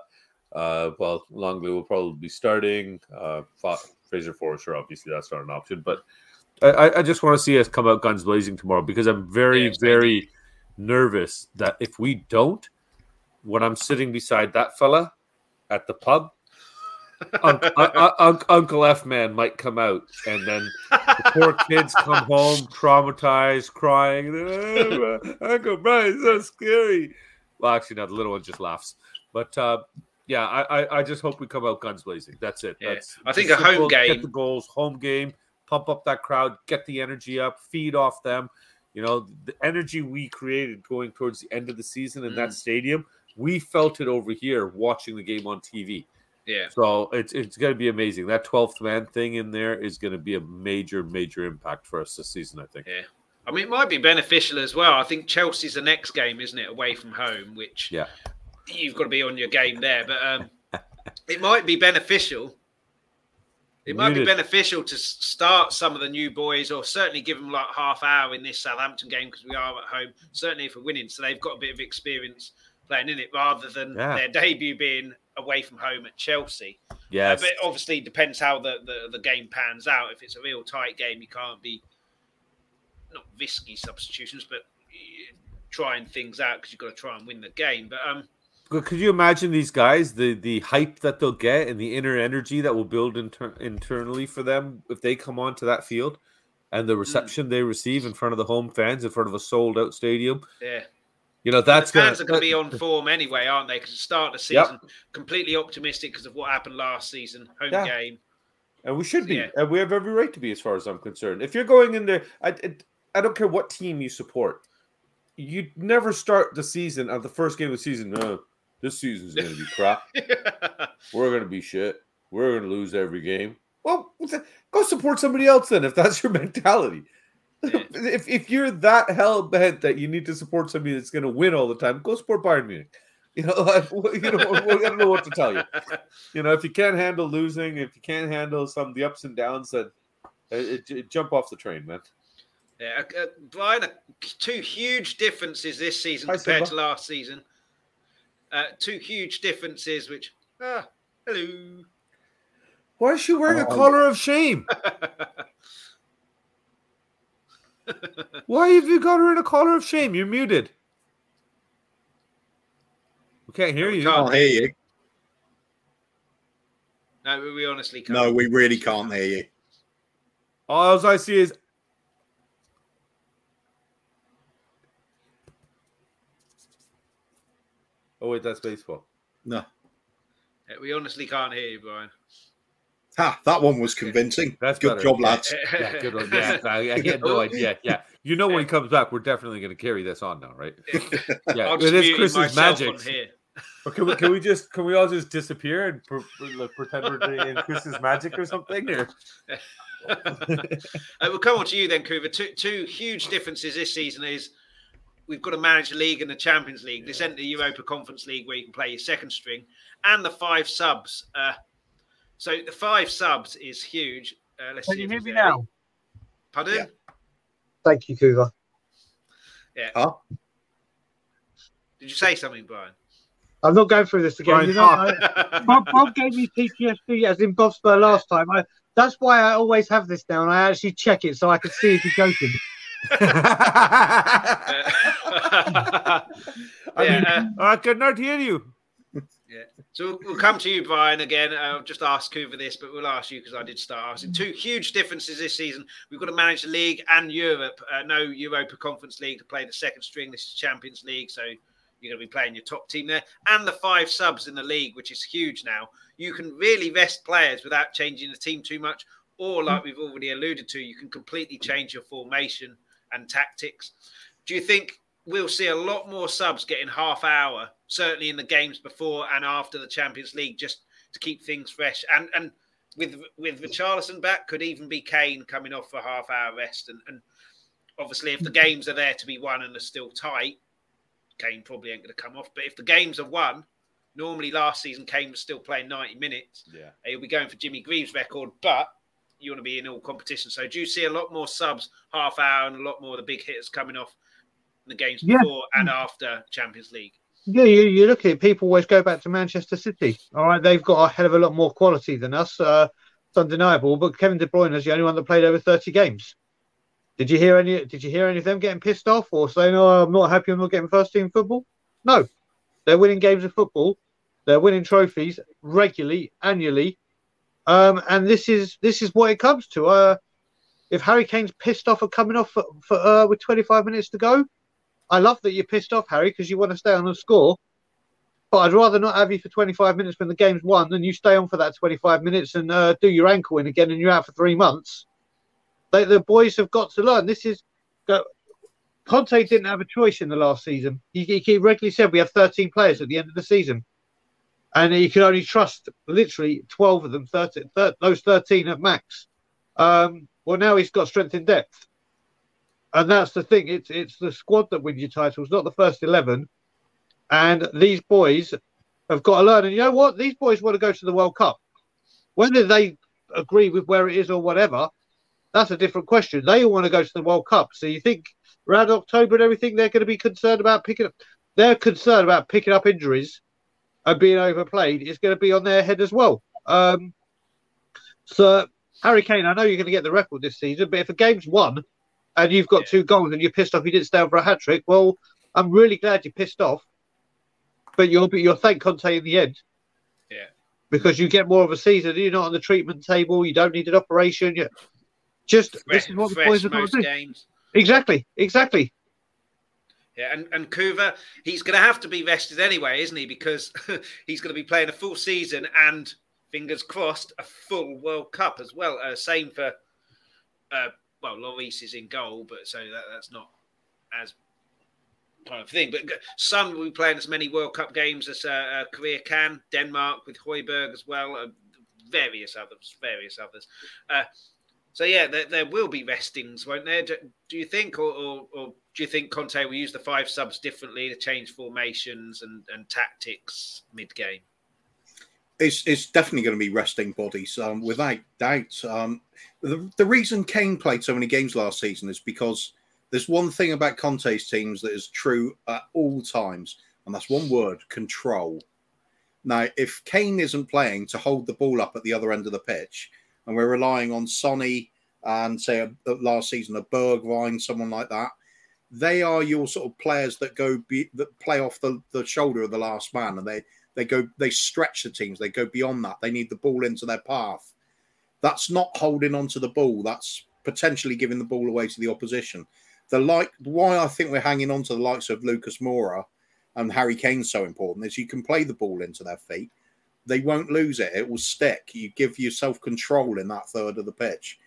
Speaker 4: uh, well Lenglet will probably be starting. Uh, Fraser Forster, obviously that's not an option, but I- I, just want to see us come out guns blazing tomorrow because I'm very
Speaker 1: Yeah,
Speaker 4: very nervous that if we don't, when I'm sitting beside that fella at the pub. Un- un- un- un- Uncle F man might come out, and then the poor kids come home traumatized, crying. "Oh, Uncle Brian's so scary. Well, actually, no, the little one just laughs. But uh, yeah, I, I, I just hope we come out guns blazing. That's it.
Speaker 1: Yeah.
Speaker 4: That's
Speaker 1: I think a home
Speaker 4: simple, Get the goals, home game, pump up that crowd, get the energy up, feed off them. You know, the energy we created going towards the end of the season in that
Speaker 1: Mm.
Speaker 4: stadium, we felt it over here watching the game on TV.
Speaker 1: Yeah.
Speaker 4: So it's it's going to be amazing. That twelfth man thing in there is going to be a major major impact for us this season. I think.
Speaker 1: Yeah. I mean, it might be beneficial as well. I think Chelsea's the next game, isn't it, away from home, which
Speaker 4: Yeah.
Speaker 1: You've got to be on your game there. But um, it might be beneficial. It might be beneficial to start some of the new boys, or certainly give them like half hour in this Southampton game because we are at home. Certainly if we're winning, so they've got a bit of experience playing in it, rather than
Speaker 4: Yeah.
Speaker 1: their debut being away from home at Chelsea. Uh, but obviously, it depends how the, the, the game pans out. If it's a real tight game, you can't be not risky substitutions, but trying things out because you've got to try and win the game. But um,
Speaker 4: could you imagine these guys, the the hype that they'll get and the inner energy that will build inter- internally for them if they come onto that field, and
Speaker 1: Hmm.
Speaker 4: the reception they receive in front of the home fans, in front of a sold out stadium.
Speaker 1: yeah,
Speaker 4: You know that's
Speaker 1: the fans
Speaker 4: gonna,
Speaker 1: are going to be on form anyway, aren't they? Because the start of the
Speaker 4: Yep.
Speaker 1: season, completely optimistic because of what happened last season, home
Speaker 4: Yeah.
Speaker 1: game.
Speaker 4: And we should be.
Speaker 1: Yeah.
Speaker 4: And we have every right to be, as far as I'm concerned. If you're going in there, I, I, I don't care what team you support. You never start the season at the first game of the season. No, this season's going to be crap. We're going to be shit. We're going to lose every game. Well, go support somebody else then if that's your mentality.
Speaker 1: Yeah.
Speaker 4: if, if you're that hell bent that you need to support somebody that's going to win all the time, go support Bayern Munich. You know, like, you know, I don't know what to tell you. You know, if you can't handle losing, if you can't handle some of the ups and downs, then uh, it, it- jump off the train, man.
Speaker 1: Yeah, uh, Brian, two huge differences this season compared to last season. Uh, two huge differences, which ah, hello.
Speaker 4: Why is she wearing a
Speaker 3: Oh.
Speaker 4: collar of shame? Why have you got her in a collar of shame? You're muted. We can't hear
Speaker 1: No, we
Speaker 4: you.
Speaker 1: can't.
Speaker 3: Can't hear you.
Speaker 1: no, we- we honestly can't.
Speaker 3: No, we really can't hear you.
Speaker 4: All I see is Oh wait, that's baseball.
Speaker 3: No.
Speaker 1: Yeah, we honestly can't hear you, Brian.
Speaker 3: Ha, that one was convincing.
Speaker 4: That's
Speaker 3: Good
Speaker 4: better.
Speaker 3: job,
Speaker 4: Yeah.
Speaker 3: lads.
Speaker 4: Yeah, good one. Yeah, I, I had no idea. Yeah, you know when he comes back, we're definitely going to carry this on now, right? Yeah,
Speaker 1: I'll just
Speaker 4: is Chris's magic.
Speaker 1: on here.
Speaker 4: Can we can we just can we all just disappear and pre- pre- pretend we're in Chris's magic or something? Or
Speaker 1: Uh, we'll come on to you then, Kuva. Two, two huge differences this season is we've got to manage the league and the Champions League. This isn't the Europa Conference League where you can play your second string, and the five subs. Uh, so the five subs is huge. Uh, let's
Speaker 2: Can
Speaker 1: see
Speaker 2: you
Speaker 1: if
Speaker 2: hear me
Speaker 1: there.
Speaker 2: now?
Speaker 1: Pardon?
Speaker 3: Yeah.
Speaker 2: Thank you, Kuva.
Speaker 3: Huh?
Speaker 1: Did you say something, Brian?
Speaker 2: I'm not going through this again. You know, I, Bob, Bob gave me PTSD as in Bob Spur last time. I, that's why I always have this down. I actually check it so I can see if he's joking.
Speaker 1: Uh, yeah, uh,
Speaker 4: I cannot hear you.
Speaker 1: So we'll, come to you, Brian, again. I'll just ask Kuva this, but we'll ask you because I did start asking. Two huge differences this season. We've got to manage the league and Europe. Uh, no Europa Conference League to play the second string. This is Champions League, so you're going to be playing your top team there. And the five subs in the league, which is huge now. You can really rest players without changing the team too much. Or, like we've already alluded to, you can completely change your formation and tactics. Do you think we'll see a lot more subs getting half hour, certainly in the games before and after the Champions League, just to keep things fresh. And and with with Richarlison back, could even be Kane coming off for half hour rest. And, and obviously, if the games are there to be won and are still tight, Kane probably ain't going to come off. But if the games are won, normally last season Kane was still playing 90 minutes.
Speaker 4: Yeah.
Speaker 1: He'll be going for Jimmy Greaves' record, but you want to be in all competition. So do you see a lot more subs half hour and a lot more of the big hitters coming off the games
Speaker 2: Yeah.
Speaker 1: before and after Champions League?
Speaker 2: Yeah, you, you look at it, people always go back to Manchester City. All right, they've got a hell of a lot more quality than us. Uh, it's undeniable. But Kevin De Bruyne is the only one that played over 30 games. Did you hear any? Did you hear any of them getting pissed off or saying, "Oh, I'm not happy. I'm not getting first team football"? No, they're winning games of football. They're winning trophies regularly, annually, um, and this is this is what it comes to. Uh, if Harry Kane's pissed off at coming off for, for uh, with 25 minutes to go, I love that you're pissed off, Harry, because you want to stay on and score. But I'd rather not have you for 25 minutes when the game's won than you stay on for that 25 minutes and uh, do your ankle in again and you're out for three months. They, the boys have got to learn. This is. Conte didn't have a choice in the last season. He, he regularly said we have 13 players at the end of the season. And he can only trust literally 12 of them, 13, thir- those 13 at max. Um, well, now he's got strength in depth. And that's the thing. It's it's the squad that wins your titles, not the first eleven. And these boys have got to learn. And you know what? These boys want to go to the World Cup. Whether they agree with where it is or whatever, that's a different question. They all want to go to the World Cup. So you think around October and everything, they're going to be concerned about picking up. They're concerned about picking up injuries and being overplayed. Is going to be on their head as well. Um, so Harry Kane, I know you're going to get the record this season, but if a game's won and you've got
Speaker 1: Yeah.
Speaker 2: two goals and you're pissed off you didn't stay on for a hat trick, well, I'm really glad you're pissed off. But you'll be you'll thank Conte in the end.
Speaker 1: Yeah.
Speaker 2: Because you get more of a season. You're not on the treatment table. You don't need an operation. You just this is what the boys got
Speaker 1: most
Speaker 2: to do.
Speaker 1: games.
Speaker 2: Exactly. Exactly.
Speaker 1: Yeah, and, and Kuva, he's going to have to be rested anyway, isn't he? Because he's going to be playing a full season and, fingers crossed, a full World Cup as well. Uh, same for, uh, well, Lloris is in goal, but so that, that's not as kind of thing. But Son will be playing as many World Cup games as uh, uh, Korea can. Denmark with Højbjerg as well. Uh, various others, various others. So yeah, there, there will be restings, won't there? Do, do you think, or, or, or do you think Conte will use the five subs differently to change formations and, and tactics mid game?
Speaker 3: it's it's definitely going to be resting bodies, um, without doubt. Um, the, the reason Kane played so many games last season is because there's one thing about Conte's teams that is true at all times. and that's one word: control. Now, if Kane isn't playing to hold the ball up at the other end of the pitch, and we're relying on Sonny and say uh, a last season a Bergwijn, someone like that, they are your sort of players that go be, that play off the, the shoulder of the last man, and they they go they stretch the teams. They go beyond that. They need the ball into their path. That's not holding onto the ball. That's potentially giving the ball away to the opposition. The like why I think we're hanging on to the likes of Lucas Moura and Harry Kane so important is you can play the ball into their feet. They won't lose it. It will stick. You give yourself control in that third of the pitch.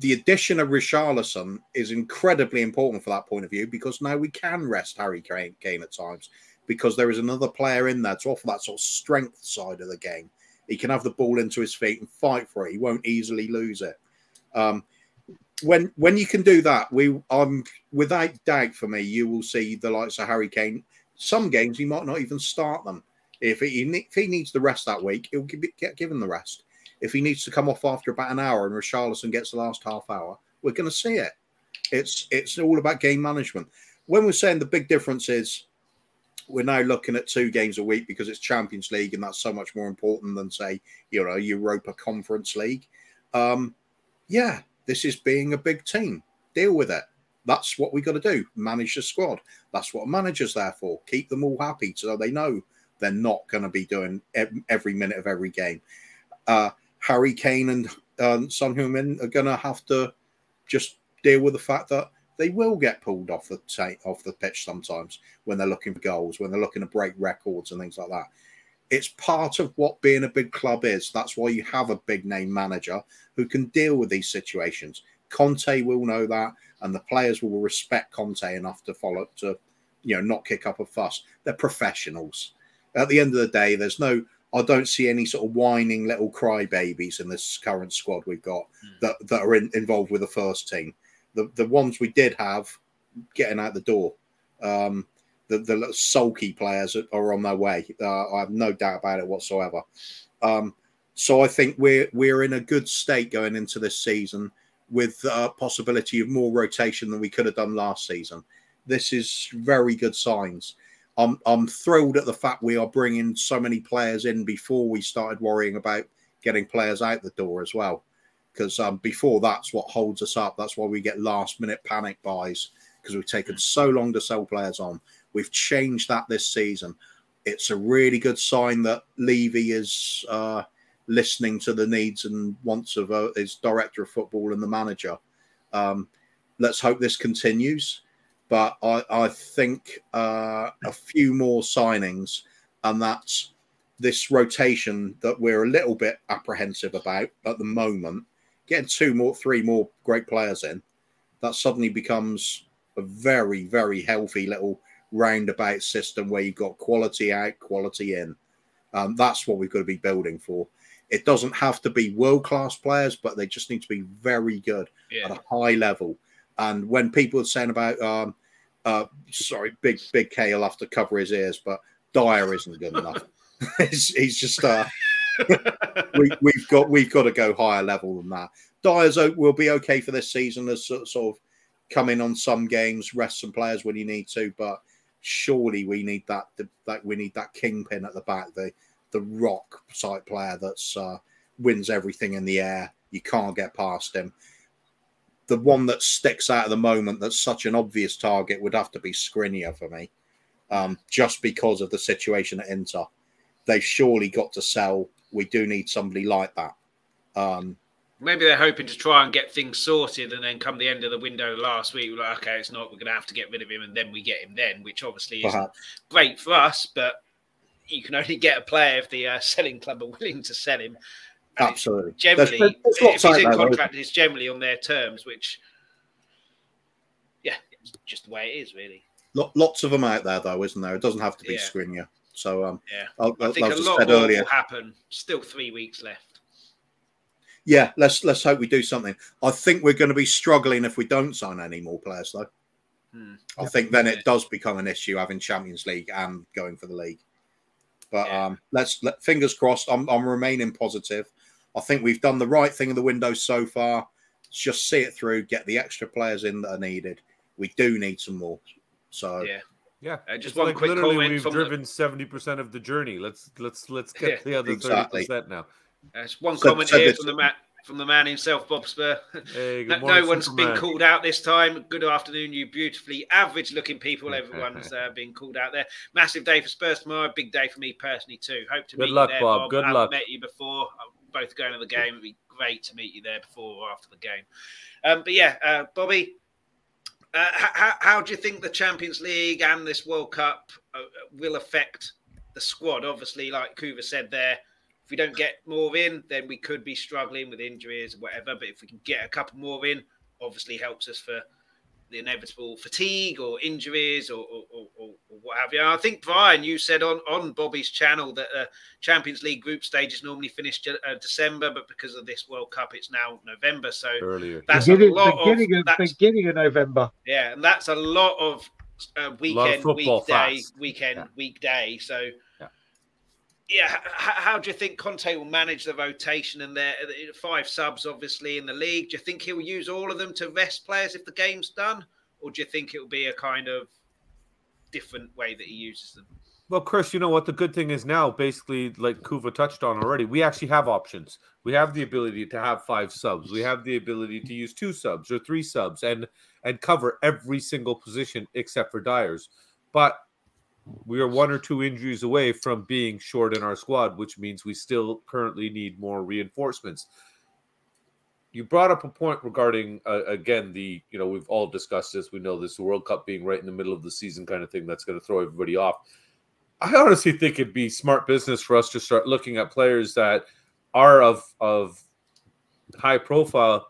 Speaker 3: The addition of Richarlison is incredibly important for that point of view because now we can rest Harry Kane at times because there is another player in there to offer that sort of strength side of the game. He can have the ball into his feet and fight for it. He won't easily lose it. Um, when when you can do that, we um without doubt for me, you will see the likes of Harry Kane. Some games he might not even start them. If he if he needs the rest that week, he'll get given the rest. If he needs to come off after about an hour and Richarlison gets the last half hour, we're going to see it. It's it's all about game management. When we're saying the big difference is we're now looking at two games a week because it's Champions League and that's so much more important than say you know Europa Conference League. Um, yeah, this is being a big team. Deal with it. That's what we got to do. Manage the squad. That's what a manager's there for. Keep them all happy so they know they're not going to be doing every minute of every game. Uh, Harry Kane and um, Son Heung-min are going to have to just deal with the fact that they will get pulled off the t- off the pitch sometimes when they're looking for goals, when they're looking to break records and things like that. It's part of what being a big club is. That's why you have a big name manager who can deal with these situations. Conte will know that, and the players will respect Conte enough to follow to, you know, not kick up a fuss. They're professionals. At the end of the day, there's no. I don't see any sort of whining little crybabies in this current squad we've got mm. that, that are in, involved with the first team. The the ones we did have getting out the door. Um, the, the sulky players are on their way. Uh, I have no doubt about it whatsoever. Um, so I think we're we're in a good state going into this season with a possibility of more rotation than we could have done last season. This is very good signs. I'm I'm thrilled at the fact we are bringing so many players in before we started worrying about getting players out the door as well. Because um, before that's what holds us up. That's why we get last minute panic buys because we've taken so long to sell players on. We've changed that this season. It's a really good sign that Levy is uh, listening to the needs and wants of uh, his director of football and the manager. Um, let's hope this continues. But I, I think uh, a few more signings, and that's this rotation that we're a little bit apprehensive about at the moment. Getting two more, three more great players in, that suddenly becomes a very, very healthy little roundabout system where you've got quality out, quality in. Um, that's what we've got to be building for. It doesn't have to be world class players, but they just need to be very good yeah. at a high level. And when people are saying about, um, uh, sorry, big big K will have to cover his ears, but Dier isn't good enough. he's, he's, just uh, we, have got we've got to go higher level than that. Dier's will be okay for this season as sort of come in on some games, rest some players when you need to, but surely we need that that we need that kingpin at the back, the the rock side player that's uh, wins everything in the air. You can't get past him. The one that sticks out at the moment that's such an obvious target would have to be Skriniar for me, um, just because of the situation at Inter. They've surely got to sell. We do need somebody like that. Um,
Speaker 1: maybe they're hoping to try and get things sorted, and then come the end of the window last week, we're like, okay, it's not. We're going to have to get rid of him, and then we get him then, which obviously is great for us. But you can only get a player if the uh, selling club are willing to sell him.
Speaker 3: Absolutely.
Speaker 1: Generally, there's, there's if he's in contract, it's generally on their terms, which, yeah, it's just the way it is, really.
Speaker 3: Lots of them out there, though, isn't there? It doesn't have to be yeah. So, um,
Speaker 1: yeah, I'll, I think a lot more earlier, will happen. Still three weeks left
Speaker 3: yeah, let's let's hope we do something. I think we're going to be struggling if we don't sign any more players, though. Hmm. I think then it does become an issue having Champions League and going for the league. But yeah. um, let's let, fingers crossed. I'm, I'm remaining positive. I think we've done the right thing in the window so far. Let's Just see it through, get the extra players in that are needed. We do need some more. So
Speaker 1: yeah,
Speaker 4: Yeah,
Speaker 1: Uh, just
Speaker 4: It's
Speaker 1: one
Speaker 4: like
Speaker 1: quick
Speaker 4: literally
Speaker 1: comment
Speaker 4: We've driven seventy percent of the journey. Let's let's let's get
Speaker 1: Yeah,
Speaker 4: the other thirty
Speaker 3: exactly.
Speaker 4: percent now.
Speaker 1: There's one
Speaker 3: So-
Speaker 1: comment
Speaker 3: so
Speaker 1: here from the man from the man himself, Bob Spur.
Speaker 4: Hey,
Speaker 1: No,
Speaker 4: good
Speaker 1: no
Speaker 4: morning,
Speaker 1: one's
Speaker 4: Superman.
Speaker 1: been called out this time. Good afternoon, you beautifully average-looking people. Everyone's uh, been called out there. Massive day for Spurs tomorrow. Big day for me personally too. Hope to
Speaker 4: Good
Speaker 1: meet
Speaker 4: luck,
Speaker 1: you there,
Speaker 4: Bob.
Speaker 1: Bob.
Speaker 4: Good
Speaker 1: I haven't
Speaker 4: luck.
Speaker 1: Met you before. Both going to the game. It'd be great to meet you there before or after the game. Um, but yeah, uh, Bobby, uh, how, how do you think the Champions League and this World Cup uh, will affect the squad? Obviously, like Kuva said there, if we don't get more in, then we could be struggling with injuries or whatever. But if we can get a couple more in, obviously helps us for the inevitable fatigue or injuries or, or, or, or what have you. I think Brian, you said on, on Bobby's channel that uh, Champions League group stages normally finish uh, December, but because of this World Cup, it's now November. So
Speaker 4: earlier.
Speaker 1: that's a
Speaker 5: beginning,
Speaker 1: lot
Speaker 5: beginning,
Speaker 1: of
Speaker 5: of,
Speaker 1: that's,
Speaker 5: beginning of November.
Speaker 1: yeah, and that's a lot of uh, weekend,
Speaker 4: football
Speaker 1: weekday,
Speaker 4: fast.
Speaker 1: weekend,
Speaker 4: Yeah.
Speaker 1: weekday. So,
Speaker 4: Yeah.
Speaker 1: how do you think Conte will manage the rotation and their five subs, obviously in the league? Do you think he'll use all of them to rest players if the game's done, or do you think it'll be a kind of different way that he uses them?
Speaker 4: Well, Chris, you know what? The good thing is now, basically, like Kuva touched on already, we actually have options. We have the ability to have five subs. We have the ability to use two subs or three subs and and cover every single position except for Dier's. But we are one or two injuries away from being short in our squad, which means we still currently need more reinforcements. You brought up a point regarding uh, again the you know we've all discussed this. We know this World Cup being right in the middle of the season kind of thing that's going to throw everybody off. I honestly think it'd be smart business for us to start looking at players that are of of high profile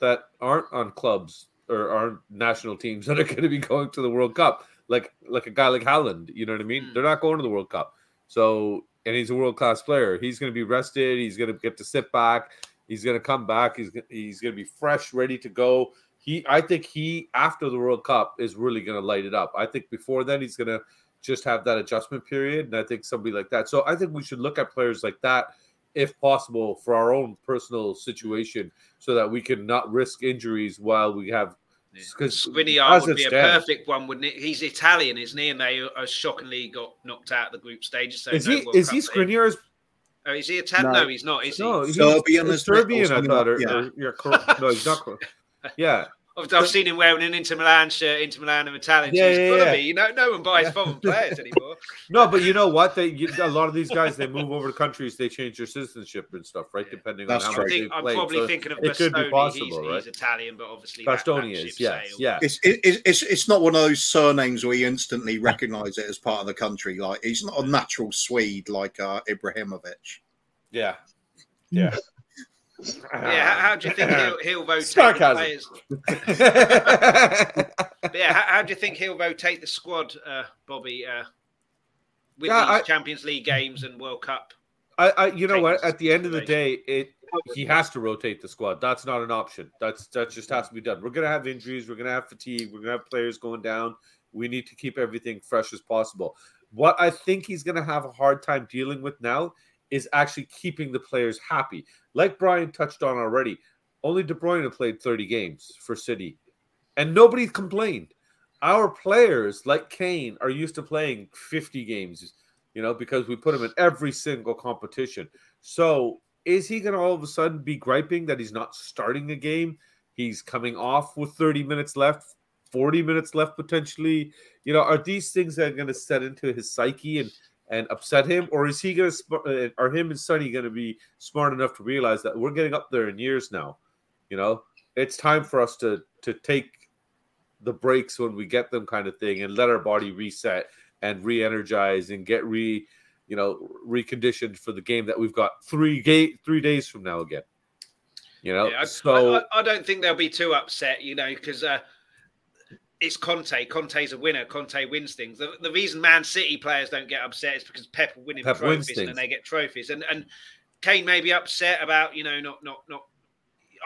Speaker 4: that aren't on clubs or aren't national teams that are going to be going to the World Cup. Like like a guy like Haaland. you know what I mean?
Speaker 1: Mm.
Speaker 4: They're not going to the World Cup. So and he's a world class player. He's going to be rested. He's going to get to sit back. He's going to come back. He's he's going to be fresh, ready to go. He, I think he after the World Cup is really going to light it up. I think before then he's going to just have that adjustment period, and I think somebody like that. So I think we should look at players like that, if possible, for our own personal situation, so that we can not risk injuries while we have. Because
Speaker 1: Skriniar
Speaker 4: as
Speaker 1: would be a
Speaker 4: stands-
Speaker 1: perfect one, wouldn't it? He's Italian, isn't he? And they uh, shockingly got knocked out of the group stages. So
Speaker 4: Is
Speaker 1: no
Speaker 4: he
Speaker 1: World
Speaker 4: is
Speaker 1: Cup
Speaker 4: he
Speaker 1: for him.
Speaker 4: Skriniar's?
Speaker 1: Oh, is he Italian?
Speaker 3: No.
Speaker 1: No, he's not. Is he?
Speaker 4: No, he's
Speaker 3: Serbian
Speaker 4: he's
Speaker 3: as well, or
Speaker 4: Serbian. I thought.
Speaker 3: like-
Speaker 4: Or,
Speaker 3: yeah.
Speaker 4: or you're. No, he's not. Yeah,
Speaker 1: I've, I've seen him wearing an Inter Milan shirt. Inter Milan of Italian.
Speaker 4: Yeah,
Speaker 1: so he's
Speaker 4: yeah,
Speaker 1: gotta
Speaker 4: yeah.
Speaker 1: be. You know, no one buys
Speaker 4: Yeah.
Speaker 1: foreign players anymore.
Speaker 4: no, but you know what? They you, a lot of these guys they move over to countries, they change their citizenship and stuff, right?
Speaker 1: Yeah.
Speaker 4: Depending
Speaker 3: That's
Speaker 4: on how
Speaker 3: true.
Speaker 1: I
Speaker 4: much
Speaker 1: think
Speaker 4: they
Speaker 1: I'm
Speaker 4: played.
Speaker 1: probably
Speaker 4: So
Speaker 1: thinking of
Speaker 4: it could be possible,
Speaker 1: he's,
Speaker 4: right?
Speaker 1: he's Italian, but obviously that,
Speaker 4: Bastoni
Speaker 1: that
Speaker 4: is yes,
Speaker 1: sailed.
Speaker 4: yeah.
Speaker 3: It's, it, it- it's it's not one of those surnames where you instantly recognise it as part of the country. Like he's not a natural Swede like uh, Ibrahimovic.
Speaker 4: Yeah. Yeah.
Speaker 1: Yeah, how, how do you think he'll, he'll rotate the players? Yeah, how, how do you think he'll rotate the squad, uh, Bobby, uh, with
Speaker 4: Yeah,
Speaker 1: these
Speaker 4: I-
Speaker 1: Champions League games and World Cup?
Speaker 4: I, I, you know what? At the end of the day, it he has to rotate the squad. That's not an option. That's that just has to be done. We're gonna have injuries. We're gonna have fatigue. We're gonna have players going down. We need to keep everything fresh as possible. What I think he's gonna have a hard time dealing with now is actually keeping the players happy. Like Brian touched on already, only De Bruyne played 30 games for City, and nobody complained. Our players, like Kane, are used to playing 50 games you know, because we put him in every single competition. So is he going to all of a sudden be griping that he's not starting a game? He's coming off with 30 minutes left, 40 minutes left potentially. You know, are these things that are going to set into his psyche and and upset him, or is he going to? Uh, are him and Sonny going to be smart enough to realize that we're getting up there in years now? You know, it's time for us to to take the breaks when we get them, kind of thing, and let our body reset and re-energize and get re you know reconditioned for the game that we've got three ga- three days from now again you know
Speaker 1: Yeah, I,
Speaker 4: so
Speaker 1: I, I don't think they'll be too upset, you know, because uh, it's Conte. Conte's a winner. Conte wins things. The, the reason Man City players don't get upset is because Pep winning
Speaker 4: Pep
Speaker 1: trophies and they get trophies. And and Kane may be upset about you know not not not.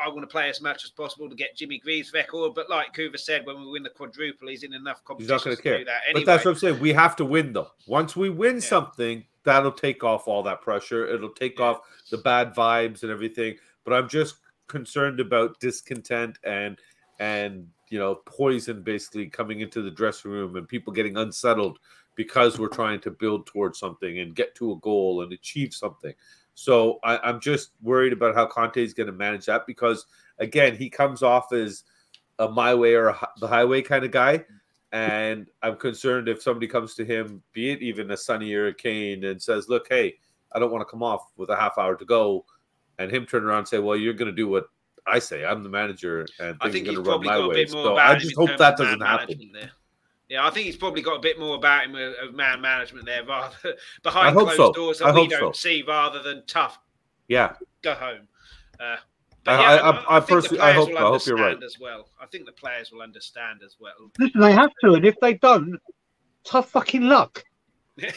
Speaker 1: I want to play as much as possible to get Jimmy Greaves' record, but like Kuva said, when we win the quadruple, he's in enough
Speaker 4: he's
Speaker 1: competition
Speaker 4: not going to care
Speaker 1: do that anyway.
Speaker 4: but that's what i'm saying we have to win though once we win
Speaker 1: Yeah.
Speaker 4: something that'll take off all that pressure it'll take
Speaker 1: Yeah.
Speaker 4: off the bad vibes and everything but i'm just concerned about discontent and and you know poison basically coming into the dressing room and people getting unsettled because we're trying to build towards something and get to a goal and achieve something. So I, I'm just worried about how Conte is going to manage that because again he comes off as a my way or a, the highway kind of guy. And I'm concerned if somebody comes to him, be it even a Sonny or a Kane, and says, "Look, hey, I don't want to come off with a half hour to go," and him turn around and say, "Well, you're going to do what I say. I'm the manager, and
Speaker 1: I
Speaker 4: things
Speaker 1: think
Speaker 4: are
Speaker 1: he's
Speaker 4: going to run
Speaker 1: probably
Speaker 4: my
Speaker 1: got a
Speaker 4: way."
Speaker 1: bit more
Speaker 4: So
Speaker 1: about
Speaker 4: I just hope that doesn't happen.
Speaker 1: There. Yeah, I think he's probably got a bit more about him of, of man management there, rather behind
Speaker 4: hope
Speaker 1: closed
Speaker 4: so.
Speaker 1: doors
Speaker 4: I
Speaker 1: that we don't
Speaker 4: so.
Speaker 1: see, rather than tough
Speaker 4: Yeah,
Speaker 1: go home. Uh,
Speaker 4: I-
Speaker 1: but yeah,
Speaker 4: I-
Speaker 1: I,
Speaker 4: I- I
Speaker 1: think the
Speaker 4: personally- I
Speaker 1: players
Speaker 4: hope-
Speaker 1: will
Speaker 4: I hope you're right.
Speaker 1: understand as well. I think the players will understand as well.
Speaker 2: Listen, they have to, and if they don't, tough fucking luck.
Speaker 4: Yeah,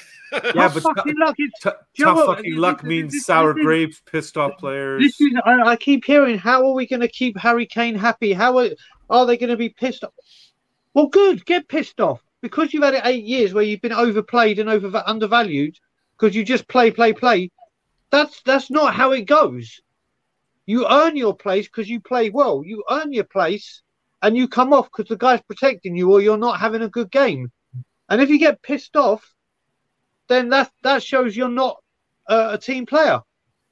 Speaker 2: tough
Speaker 4: but
Speaker 2: fucking luck.
Speaker 4: T- tough
Speaker 2: what?
Speaker 4: fucking luck means
Speaker 2: this-
Speaker 4: sour
Speaker 2: this
Speaker 4: grapes, pissed off players.
Speaker 2: This is, I, I keep hearing, how are we going to keep Harry Kane happy? How are, are they going to be pissed off? Well, good, get pissed off because you've had it eight years where you've been overplayed and over undervalued because you just play, play, play. That's that's not how it goes. You earn your place because you play well. You earn your place, and you come off because the guy's protecting you, or you're not having a good game. And if you get pissed off, then that that shows you're not uh, a team player.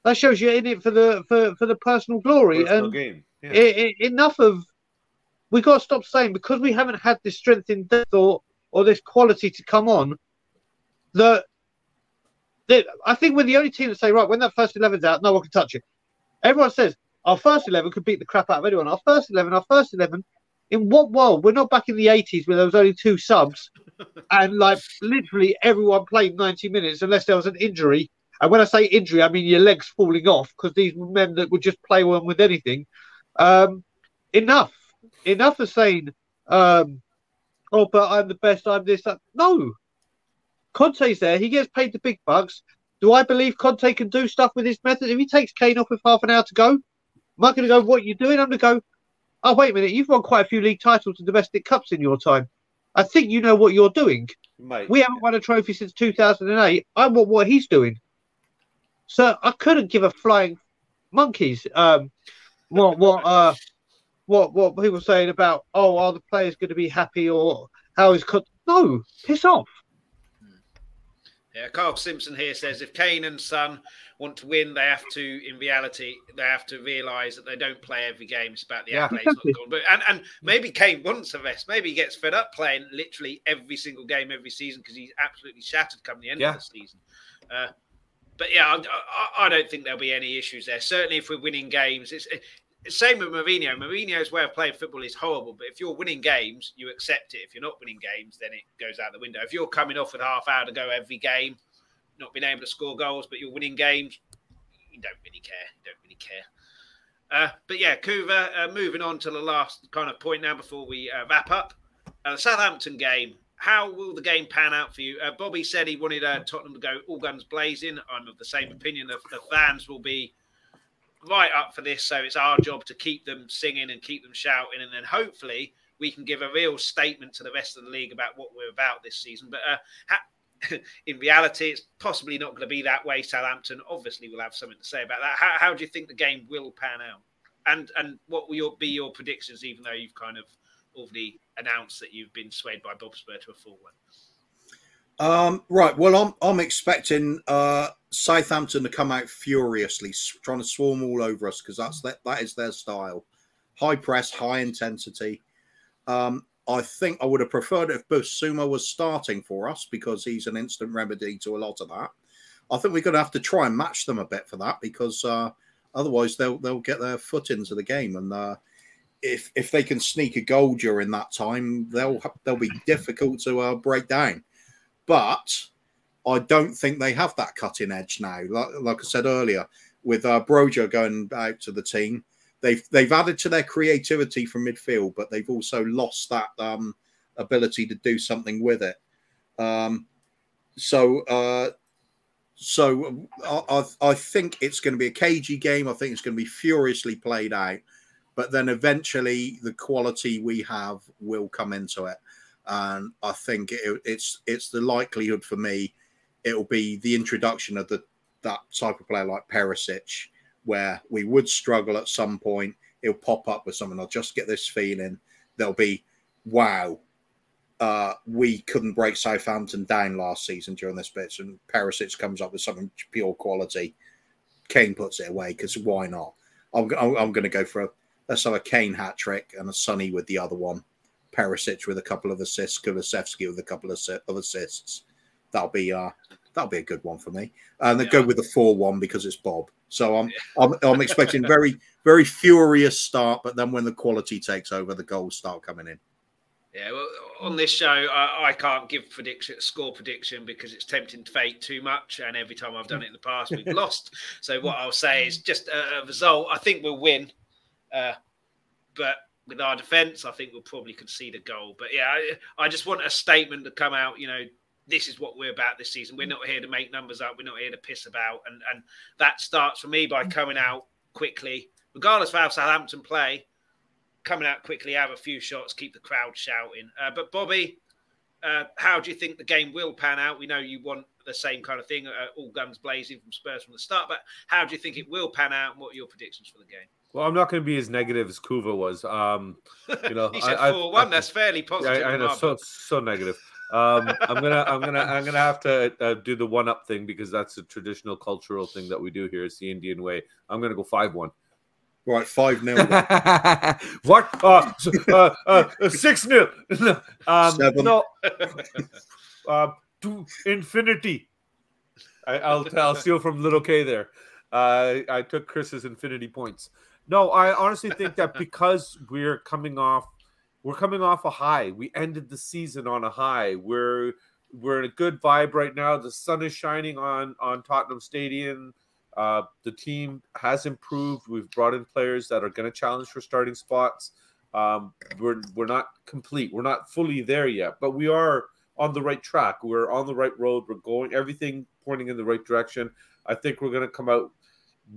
Speaker 2: That shows you're in it for the for, for the personal glory.
Speaker 4: Personal
Speaker 2: and
Speaker 4: game. Yeah.
Speaker 2: i i enough of we got to stop saying because we haven't had this strength in depth or or this quality to come on that. that I think we're the only team that say right when that first 11's out, no one can touch it. Everyone says our first eleven could beat the crap out of anyone. Our first eleven, our first eleven. In what world? We're not back in the 80s where there was only two subs and like literally everyone played 90 minutes unless there was an injury. And when I say injury, I mean your legs falling off because these were men that would just play on with anything. Um, enough, enough of saying, um, "Oh, but I'm the best. I'm this." That. No, Conte's there. He gets paid the big bucks. Do I believe Conte can do stuff with his method? If he takes Kane off with half an hour to go, am I going to go? What are you doing? I'm going to go. Oh, wait a minute. You've won quite a few league titles and domestic cups in your time. I think you know what you're doing.
Speaker 4: Might.
Speaker 2: We haven't won a trophy since 2008. I want what he's doing. So I couldn't give a flying monkeys. Um, what what uh, what what people saying about oh, are the players going to be happy or how is co- no piss off.
Speaker 1: Yeah, Carl Simpson here says if Kane and Son want to win, they have to, in reality, they have to realise that they don't play every game. It's about the
Speaker 4: Yeah.
Speaker 1: accolades, not. But and, and maybe Kane wants a rest. Maybe he gets fed up playing literally every single game every season because he's absolutely shattered come the end
Speaker 4: Yeah.
Speaker 1: of the season. Uh, but yeah, I, I, I don't think there'll be any issues there. Certainly, if we're winning games, it's. Same with Mourinho. Mourinho's way of playing football is horrible, but if you're winning games, you accept it. If you're not winning games, then it goes out the window. If you're coming off with half hour to go every game, not being able to score goals, but you're winning games, you don't really care. You don't really care. Uh, but yeah, Kuva, uh, moving on to the last kind of point now before we uh, wrap up. Uh, the Southampton game. How will the game pan out for you? Uh, Bobby said he wanted uh, Tottenham to go all guns blazing. I'm of the same opinion. The fans will be right up for this, so it's our job to keep them singing and keep them shouting, and then hopefully we can give a real statement to the rest of the league about what we're about this season. But uh, ha- in reality, it's possibly not going to be that way. Southampton obviously will have something to say about that. How, how do you think the game will pan out? And and what will your, be your predictions, even though you've kind of already announced that you've been swayed by Bob Spur to a full one?
Speaker 3: Um, right. Well, I'm I'm expecting uh, Southampton to come out furiously, trying to swarm all over us because that's that that is their style. High press, high intensity. Um, I think I would have preferred if Bissouma was starting for us because he's an instant remedy to a lot of that. I think we're going to have to try and match them a bit for that because uh, otherwise they'll they'll get their foot into the game and uh, if if they can sneak a goal during that time, they'll they'll be difficult to uh, break down but I don't think they have that cutting edge now. Like, like I said earlier, with uh, Broja going out to the team, they've they've added to their creativity from midfield, but they've also lost that um, ability to do something with it. Um, so, uh, so I, I, I think it's going to be a cagey game. I think it's going to be furiously played out, but then eventually the quality we have will come into it and I think it, it's it's the likelihood for me it'll be the introduction of the that type of player like Perisic, where we would struggle at some point. He'll pop up with something. I'll just get this feeling There'll be, wow, uh, we couldn't break Southampton down last season during this bit, and Perisic comes up with something pure quality. Kane puts it away because why not? I'm, I'm, I'm going to go for a let's have a Kane hat trick and a Sonny with the other one. Perisic with a couple of assists, Kulusevski with a couple of, of assists. That'll be uh that'll be a good one for me. And then yeah. go with the four one because it's Bob. So I'm I'm, I'm expecting very very furious start, but then when the quality takes over, the goals start coming in.
Speaker 1: Yeah, well, on this show, I, I, can't give prediction, score prediction because it's tempting fate too much, and every time I've done it in the past, we've lost. So what I'll say is just a, a result. I think we'll win, uh, but with our defence, I think we'll probably concede a goal. But yeah, I, I, just want a statement to come out. You know, this is what we're about this season. We're not here to make numbers up. We're not here to piss about, and and that starts for me by coming out quickly, regardless of how Southampton play. Coming out quickly, have a few shots, keep the crowd shouting. Uh, but Bobby, uh, how do you think the game will pan out? We know you want the same kind of thing, uh, all guns blazing from Spurs from the start. But how do you think it will pan out? And what are your predictions for the game?
Speaker 4: Well, I'm not going to be as negative as Kuva was. Um, you know,
Speaker 1: he said I, four I, one. I, that's fairly positive.
Speaker 4: I, I know, so so negative. Um, I'm gonna I'm gonna I'm gonna have to uh, do the one up thing because that's a traditional cultural thing that we do here. It's the Indian way. I'm gonna go five one.
Speaker 3: Right, five nil.
Speaker 4: what? Uh, uh, uh, six nil. um, Seven. No. Uh, to infinity. I, will I'll steal from little K there. Uh, I took Chris's infinity points. No, I honestly think that because we're coming off, we're coming off a high. We ended the season on a high. We're we're in a good vibe right now. The sun is shining on on Tottenham Stadium. Uh, the team has improved. We've brought in players that are going to challenge for starting spots. Um, we're we're not complete. We're not fully there yet, but we are on the right track. We're on the right road. We're going everything pointing in the right direction. I think we're going to come out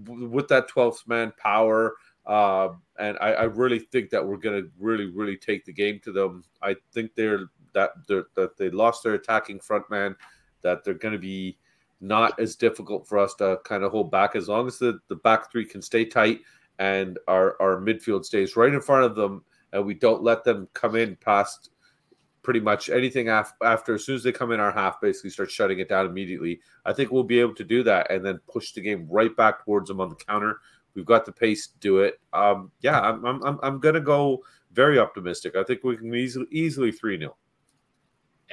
Speaker 4: with that 12th man power. Uh, and I, I, really think that we're going to really, really take the game to them. I think they're that they're, that they lost their attacking front man, that they're going to be not as difficult for us to kind of hold back as long as the, the back three can stay tight and our, our midfield stays right in front of them and we don't let them come in past pretty much anything af- after as soon as they come in our half basically start shutting it down immediately i think we'll be able to do that and then push the game right back towards them on the counter. We've got the pace to do it. Um, yeah i'm i'm, I'm gonna go very optimistic. I think we can easily easily 3-0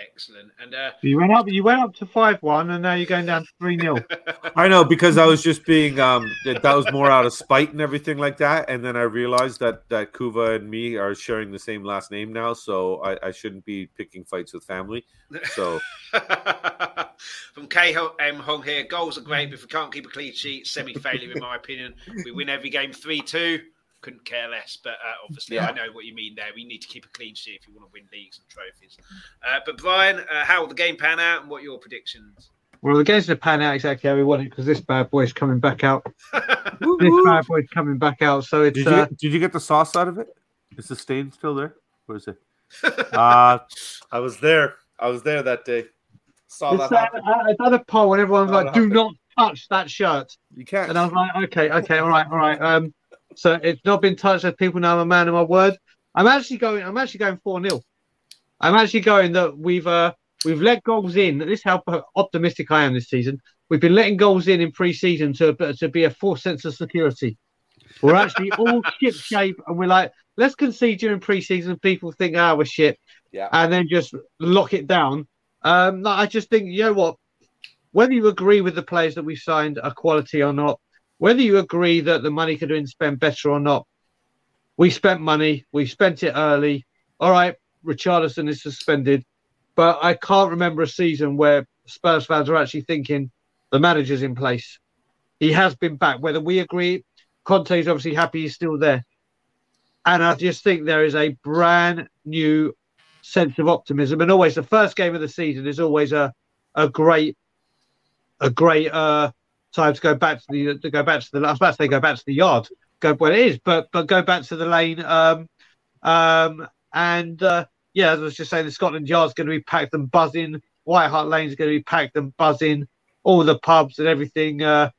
Speaker 1: Excellent. And uh,
Speaker 2: you went up. You went up to five one, and now you're going down to three 0
Speaker 4: I know because I was just being um that, that was more out of spite and everything like that, and then I realized that that Kuva and me are sharing the same last name now, so I, I shouldn't be picking fights with family. So.
Speaker 1: From KM Hong here, goals are great, but if we can't keep a clean sheet, semi failure in my opinion. We win every game three two couldn't care less. But uh, obviously, yeah. I know what you mean there. We need to keep a clean sheet if you want to win leagues and trophies. Uh, but Brian, uh, how will the game pan out, and what are your predictions?
Speaker 2: Well, the game's going to pan out exactly how we want it because this bad boy's coming back out. this bad boy's coming back out. So it's.
Speaker 4: Did you,
Speaker 2: uh,
Speaker 4: did you get the sauce out of it? Is the stain still there? Where is it? uh, I was there. I was there that day.
Speaker 2: Saw that. Uh, another poll, and everyone's like, "Do not touch that shirt."
Speaker 4: You can't.
Speaker 2: And I was like, "Okay, okay, all right, all right." Um, so it's not been touched. As people know I'm a man of my word. I'm actually going. I'm actually going four 0 I'm actually going that we've uh, we've let goals in. This is how optimistic I am this season. We've been letting goals in in pre-season to to be a false sense of security. We're actually all ship shape, and we're like, let's concede during pre-season. People think, ah, oh, we're shit,
Speaker 4: yeah,
Speaker 2: and then just lock it down. Um, I just think, you know what? Whether you agree with the players that we signed are quality or not, whether you agree that the money could have been spent better or not, we spent money. We spent it early. All right, Richarlison is suspended, but I can't remember a season where Spurs fans are actually thinking the manager's in place. He has been back. Whether we agree, Conte is obviously happy he's still there. And I just think there is a brand new sense of optimism. And always the first game of the season is always a a great a great uh time to go back to the to go back to the. I was about to say go back to the yard. Go well, it is, but but go back to the lane. Um, um, and uh, yeah, as I was just saying, the Scotland Yard's going to be packed and buzzing. White Hart Lane's going to be packed and buzzing. All the pubs and everything uh,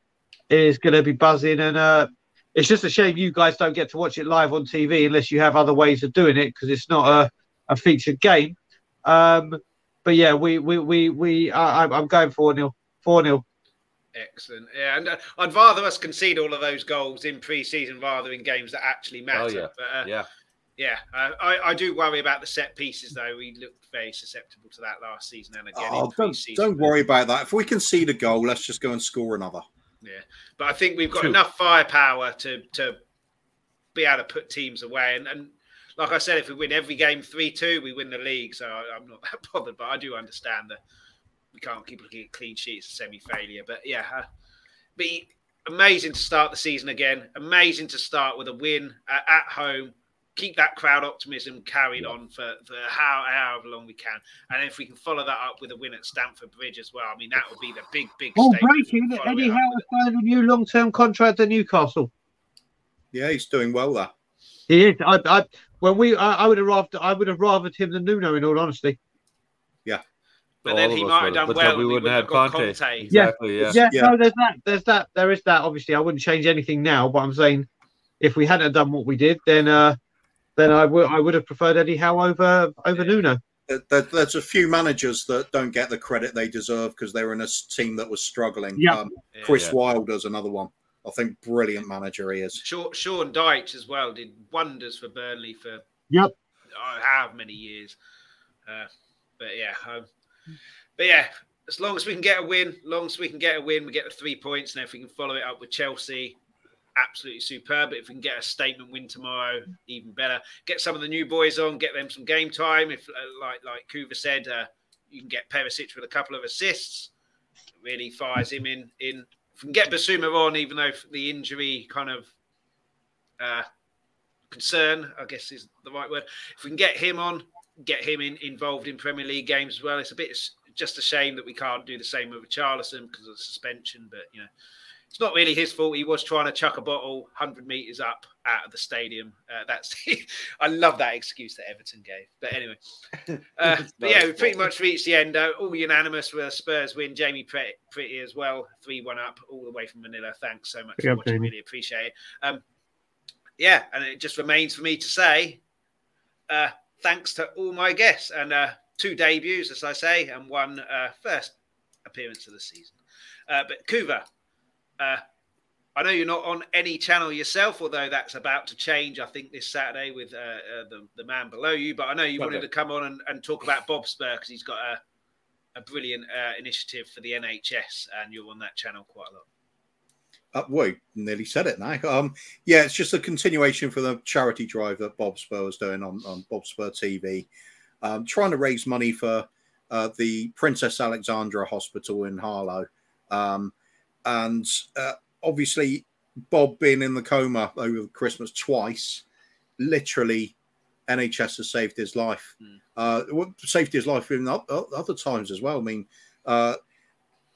Speaker 2: is going to be buzzing, and uh,
Speaker 5: it's just a shame you guys don't get to watch it live on TV unless you have other ways of doing it because it's not a, a featured game. Um, but yeah, we we we we I, I'm going four 0 four 0
Speaker 1: Excellent. Yeah, and uh, I'd rather us concede all of those goals in pre-season rather in games that actually matter.
Speaker 4: Oh, yeah.
Speaker 1: But, uh,
Speaker 4: Yeah.
Speaker 1: yeah, uh, I, I do worry about the set pieces though. We looked very susceptible to that last season and again.
Speaker 3: Oh,
Speaker 1: in
Speaker 3: don't, don't worry about that. If we concede a goal, let's just go and score another.
Speaker 1: Yeah, but I think we've got
Speaker 4: True.
Speaker 1: enough firepower to to be able to put teams away. And, and like I said, if we win every game three two, we win the league. So I, I'm not that bothered. But I do understand that we can't keep looking at clean sheets, semi failure. But yeah, uh, be amazing to start the season again. Amazing to start with a win at, at home. Keep that crowd optimism carried on for, for how, however long we can. And if we can follow that up with a win at Stamford Bridge as well, I mean, that would be the big, big
Speaker 5: Oh, breaking!
Speaker 1: to follow
Speaker 5: Eddie Howe has signed a new long-term contract at Newcastle.
Speaker 3: Yeah, he's doing well there.
Speaker 5: He is. I, I when we, I, I would have rather, I would have rathered him than Nuno. In all honesty,
Speaker 1: But then he might have done well.
Speaker 4: then we wouldn't have
Speaker 1: got
Speaker 4: Conte.
Speaker 1: Conte.
Speaker 4: Exactly. Yeah.
Speaker 5: yeah,
Speaker 3: Yeah.
Speaker 5: no, there's that, there's that, there is that. Obviously, I wouldn't change anything now, but I'm saying if we hadn't done what we did, then, uh, then I would, I would have preferred Eddie Howe over over Nuno.
Speaker 3: There- there- There's a few managers that don't get the credit they deserve because they were in a team that was struggling.
Speaker 5: Yeah.
Speaker 3: Um, Chris
Speaker 4: Yeah.
Speaker 3: Wilder's another one. I think brilliant manager he is.
Speaker 1: Sean, Sean Dyche as well did wonders for Burnley for
Speaker 5: Yep.
Speaker 1: uh, how many years. Uh, but yeah, um, but yeah, as long as we can get a win, long as we can get a win, we get the three points. And if we can follow it up with Chelsea, absolutely superb. But if we can get a statement win tomorrow, even better. Get some of the new boys on, get them some game time. If, uh, like like Kuva said, uh, you can get Perisic with a couple of assists, really fires him in. In if we can get Bissouma on, even though the injury kind of uh, concern, I guess is the right word. If we can get him on, get him in, involved in Premier League games as well. It's a bit it's just a shame that we can't do the same with Charlison because of the suspension, but you know. It's not really his fault. He was trying to chuck a bottle 100 meters up out of the stadium. Uh, that's I love that excuse that Everton gave. But anyway, uh, but yeah,
Speaker 4: his
Speaker 1: we pretty much reached the end. Uh, all unanimous with a Spurs win. Jamie Pretty, pretty as well, 3 1 up all the way from Manila. Thanks so much
Speaker 5: Big
Speaker 1: for
Speaker 5: up,
Speaker 1: watching.
Speaker 5: Jamie.
Speaker 1: Really appreciate it. Um, yeah, and it just remains for me to say uh, thanks to all my guests and uh, two debuts, as I say, and one uh, first appearance of the season. Uh, but Kuva, uh, I know you're not on any channel yourself, although that's about to change, I think, this Saturday with uh, uh, the, the man below you. But I know you wanted to come on and, and talk about Bob Spur because he's got a, a brilliant uh, initiative for the NHS, and you're on that channel quite a lot.
Speaker 3: Uh, well, nearly said it now. Um, yeah, it's just a continuation for the charity drive that Bob Spur was doing on, on Bob Spur TV, um, trying to raise money for uh, the Princess Alexandra Hospital in Harlow. Um, and uh, obviously, Bob being in the coma over Christmas twice, literally, NHS has saved his life.
Speaker 1: Mm.
Speaker 3: Uh, saved his life in other times as well. I mean, uh,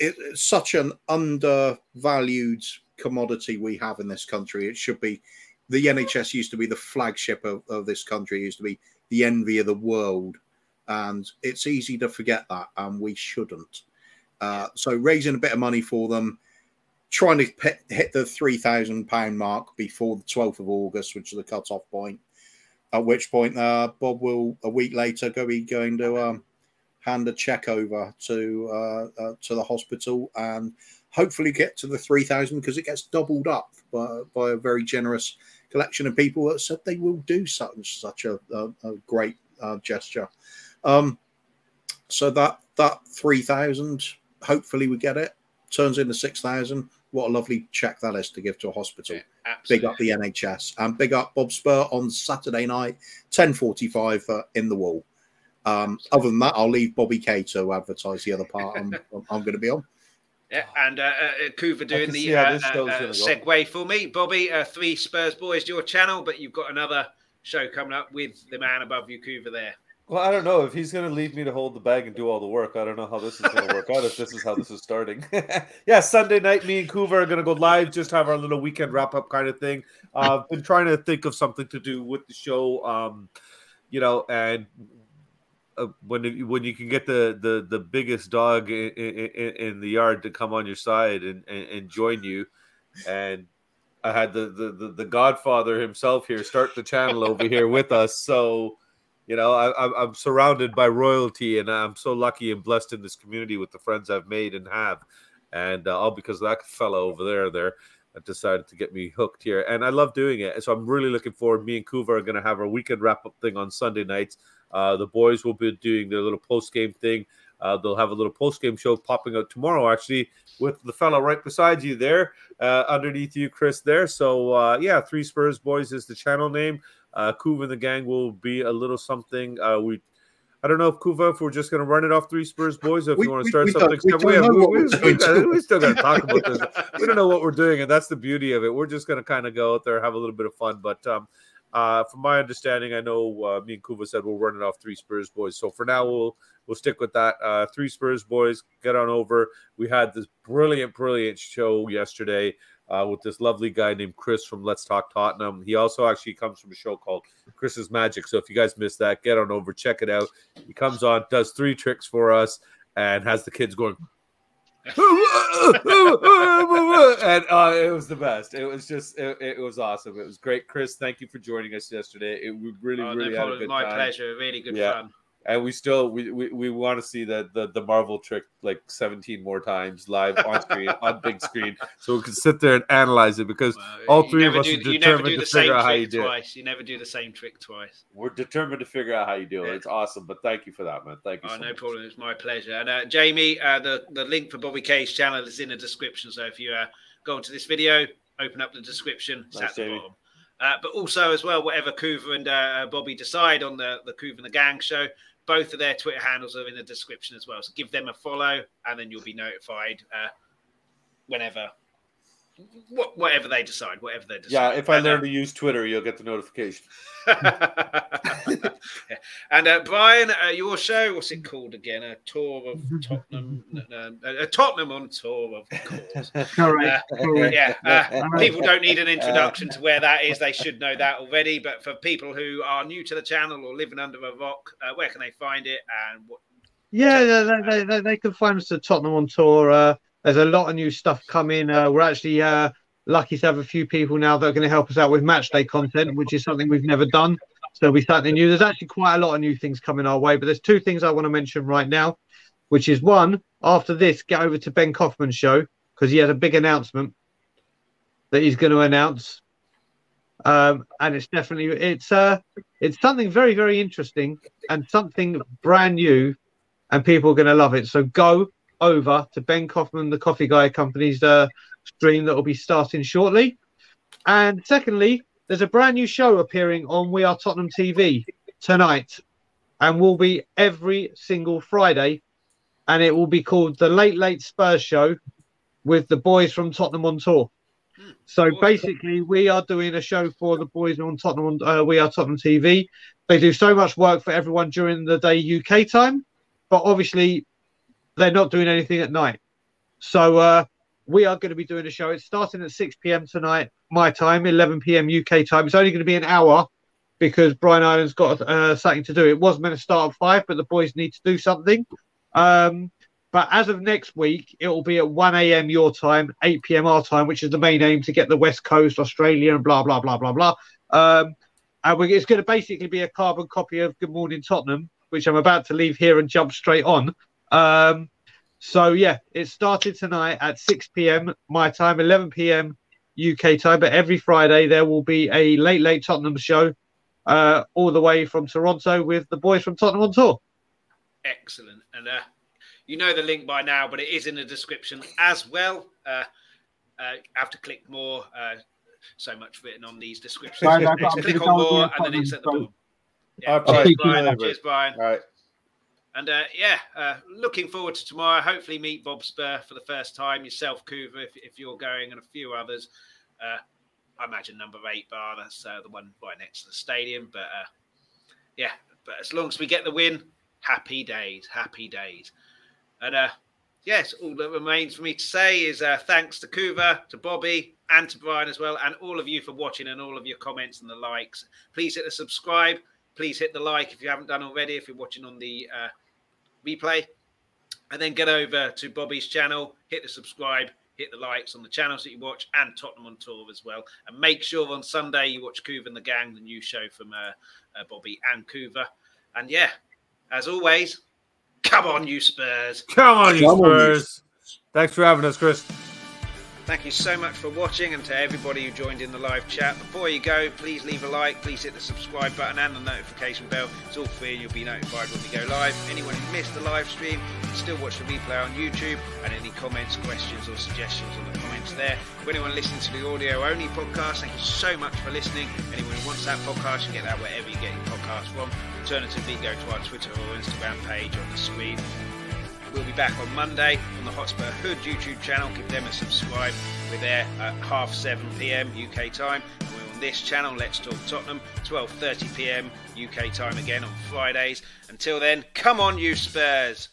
Speaker 3: it's such an undervalued commodity we have in this country. It should be the NHS used to be the flagship of, of this country, it used to be the envy of the world. And it's easy to forget that, and we shouldn't. Uh, so, raising a bit of money for them, trying to hit, hit the £3,000 mark before the 12th of August, which is the cut-off point. At which point, uh, Bob will a week later go be going to um, hand a check over to uh, uh, to the hospital and hopefully get to the 3000 because it gets doubled up by, by a very generous collection of people that said they will do such such a, a, a great uh, gesture. Um, so that that 3000 hopefully we get it. Turns into 6000 what a lovely check that is to give to a hospital. Big up the nhs and big up bob spur on saturday night 10.45 uh, in the wall. Um, other than that, I'll leave Bobby K to advertise the other part I'm, I'm going to be on.
Speaker 1: Yeah, and uh, uh, Kuva doing the uh, uh, uh, segue for me. Bobby, uh, three Spurs boys, your channel, but you've got another show coming up with the man above you, Kuva. There.
Speaker 4: Well, I don't know if he's going to leave me to hold the bag and do all the work. I don't know how this is going to work out. If this is how this is starting, yeah. Sunday night, me and Kuva are going to go live. Just have our little weekend wrap up kind of thing. Uh, I've been trying to think of something to do with the show. Um, you know, and uh, when when you can get the the the biggest dog in, in, in the yard to come on your side and, and, and join you, and I had the, the the the Godfather himself here start the channel over here with us. So, you know, I, I'm surrounded by royalty, and I'm so lucky and blessed in this community with the friends I've made and have, and uh, all because of that fellow over there. There, decided to get me hooked here, and I love doing it. So I'm really looking forward. Me and Kuva are going to have our weekend wrap up thing on Sunday nights. Uh, the boys will be doing their little post game thing. Uh, they'll have a little post game show popping out tomorrow, actually, with the fellow right beside you there, uh, underneath you, Chris. There. So uh, yeah, Three Spurs Boys is the channel name. Uh, Kuva and the gang will be a little something. Uh, we I don't know if Kuva, if we're just going to run it off Three Spurs Boys, if
Speaker 3: We-
Speaker 4: you want to start
Speaker 3: we
Speaker 4: something.
Speaker 3: we
Speaker 4: separate.
Speaker 3: don't know
Speaker 4: we,
Speaker 3: what
Speaker 4: we-
Speaker 3: we're
Speaker 4: we-
Speaker 3: doing.
Speaker 4: we still got to talk about this. We don't know what we're doing, and that's the beauty of it. We're just going to kind of go out there, have a little bit of fun. But um, uh, from my understanding, I know uh, me and Kuva said we'll run it off Three Spurs Boys. So for now, we'll we'll stick with that. Uh, Three Spurs Boys, get on over. We had this brilliant, brilliant show yesterday. Uh, with this lovely guy named Chris from Let's Talk Tottenham. He also actually comes from a show called Chris's Magic. So if you guys missed that, get on over, check it out. He comes on, does three tricks for us, and has the kids going. And uh, it was the best. It was just, it, it was awesome. It was great, Chris. Thank you for joining us yesterday. It, we really,
Speaker 1: Oh,
Speaker 4: really
Speaker 1: no
Speaker 4: had a good
Speaker 1: My
Speaker 4: time
Speaker 1: pleasure. Really good
Speaker 4: Yeah.
Speaker 1: fun.
Speaker 4: And we still we we, we want to see the, the the Marvel trick like 17 more times live on screen on big screen so we can sit there and analyze it because
Speaker 1: Well,
Speaker 4: all three of us
Speaker 1: do-
Speaker 4: are determined to figure out how you do it.
Speaker 1: twice. You never do the same trick twice.
Speaker 4: we're determined to figure out how you do it
Speaker 1: Yeah.
Speaker 4: it's awesome but thank you for that man thank you
Speaker 1: Oh,
Speaker 4: so
Speaker 1: no
Speaker 4: much.
Speaker 1: problem. It's my pleasure. And uh, Jamie, uh, the the link for Bobby K's channel is in the description. So if you uh, go into this video, open up the description, it's
Speaker 4: Thanks,
Speaker 1: at the
Speaker 4: Jamie.
Speaker 1: bottom. Uh, but also as well, whatever Kuva and uh, Bobby decide on the the Kuva and the Gang show, both of their Twitter handles are in the description as well. So give them a follow, and then you'll be notified uh, whenever. Wh- Whatever they decide, whatever they decide.
Speaker 4: yeah if i
Speaker 1: And, uh,
Speaker 4: learn to use twitter you'll get the notification
Speaker 1: and uh, Brian, uh, your show, what's it called again? A tour of Tottenham, no, no, a Tottenham on tour, of course.
Speaker 2: Correct.
Speaker 1: Uh, yeah, uh, people don't need an introduction to where that is; they should know that already. But for people who are new to the channel or living under a rock, uh, where can they find it? And what?
Speaker 2: Yeah, they, they, they, they can find us at Tottenham on tour. There's a lot of new stuff coming. Uh, we're actually uh, lucky to have a few people now that are going to help us out with match day content, which is something we've never done. So we something new. There's actually quite a lot of new things coming our way, but there's two things I want to mention right now, which is one, after this, get over to Ben Kaufman's show because he has a big announcement that he's going to announce. Um, and it's definitely it's uh it's something very very interesting and something brand new and people are going to love it. So go over to Ben Kaufman, the Coffee Guy Company's uh, stream that will be starting shortly. And secondly, there's a brand new show appearing on We Are Tottenham TV tonight, and will be every single Friday, and it will be called the Late Late Spurs Show with the boys from Tottenham on tour. So basically, we are doing a show for the boys on Tottenham. Uh, we are Tottenham TV. They do so much work for everyone during the day UK time, but obviously they're not doing anything at night. So uh, we are going to be doing a show. It's starting at 6 p.m. tonight, my time, 11 p.m. UK time. It's only going to be an hour because Brian Island's got uh, something to do. It was meant to start at five, but the boys need to do something. Um, but as of next week, it will be at 1 a.m. your time, 8 p.m. our time, which is the main aim to get the West Coast, Australia, and blah, blah, blah, blah, blah. Um, and we, it's going to basically be a carbon copy of Good Morning Tottenham, which I'm about to leave here and jump straight on. Um, so, yeah, it started tonight at 6 p.m. my time, 11 p.m. UK time. But every Friday, there will be a late, late Tottenham show uh, all the way from Toronto with the boys from Tottenham on tour.
Speaker 1: Excellent. And uh, you know the link by now, but it is in the description as well. Uh, uh, have to click more. Uh, so much written on these descriptions.
Speaker 2: Right, I've
Speaker 1: Just
Speaker 2: got-
Speaker 1: click on more, and then it's at the bottom. Yeah,
Speaker 4: All
Speaker 1: cheers, Brian.
Speaker 4: keep
Speaker 1: Cheers, Brian.
Speaker 4: all right
Speaker 1: And uh, yeah, uh, looking forward to tomorrow. Hopefully, meet Bob Spur for the first time. Yourself, Kuva, if, if you're going, and a few others. Uh, I imagine number eight bar. That's the one right next to the stadium. But uh, yeah, but as long as we get the win, happy days, happy days. And uh, yes, all that remains for me to say is uh, thanks to Kuva, to Bobby, and to Brian as well, and all of you for watching and all of your comments and the likes. Please hit the subscribe. Please hit the like if you haven't done already. If you're watching on the replay, and then get over to Bobby's channel, hit the subscribe, hit the likes on the channels that you watch and Tottenham on tour as well. And make sure on Sunday you watch Kuva and the Gang, the new show from uh, uh, Bobby and Kuva. And yeah, as always, come on, you Spurs.
Speaker 6: Come on, you
Speaker 3: Come on, you
Speaker 6: Spurs. Thanks for having us, Chris.
Speaker 1: Thank you so much for watching and to everybody who joined in the live chat. Before you go, please leave a like, please hit the subscribe button and the notification bell. It's all free and you'll be notified when we go live. Anyone who missed the live stream can still watch the replay on YouTube and any comments, questions or suggestions on the comments there. For anyone listening to the audio only podcast, thank you so much for listening. Anyone who wants that podcast, you get that wherever you get your podcast from. Alternatively, go to our Twitter or Instagram page on the screen. We'll be back on Monday on the Hotspur Hood YouTube channel. Give them a subscribe. We're there at half 7 pm UK time. And we're on this channel, Let's Talk Tottenham, 12:30 pm UK time again on Fridays. Until then, come on, you Spurs!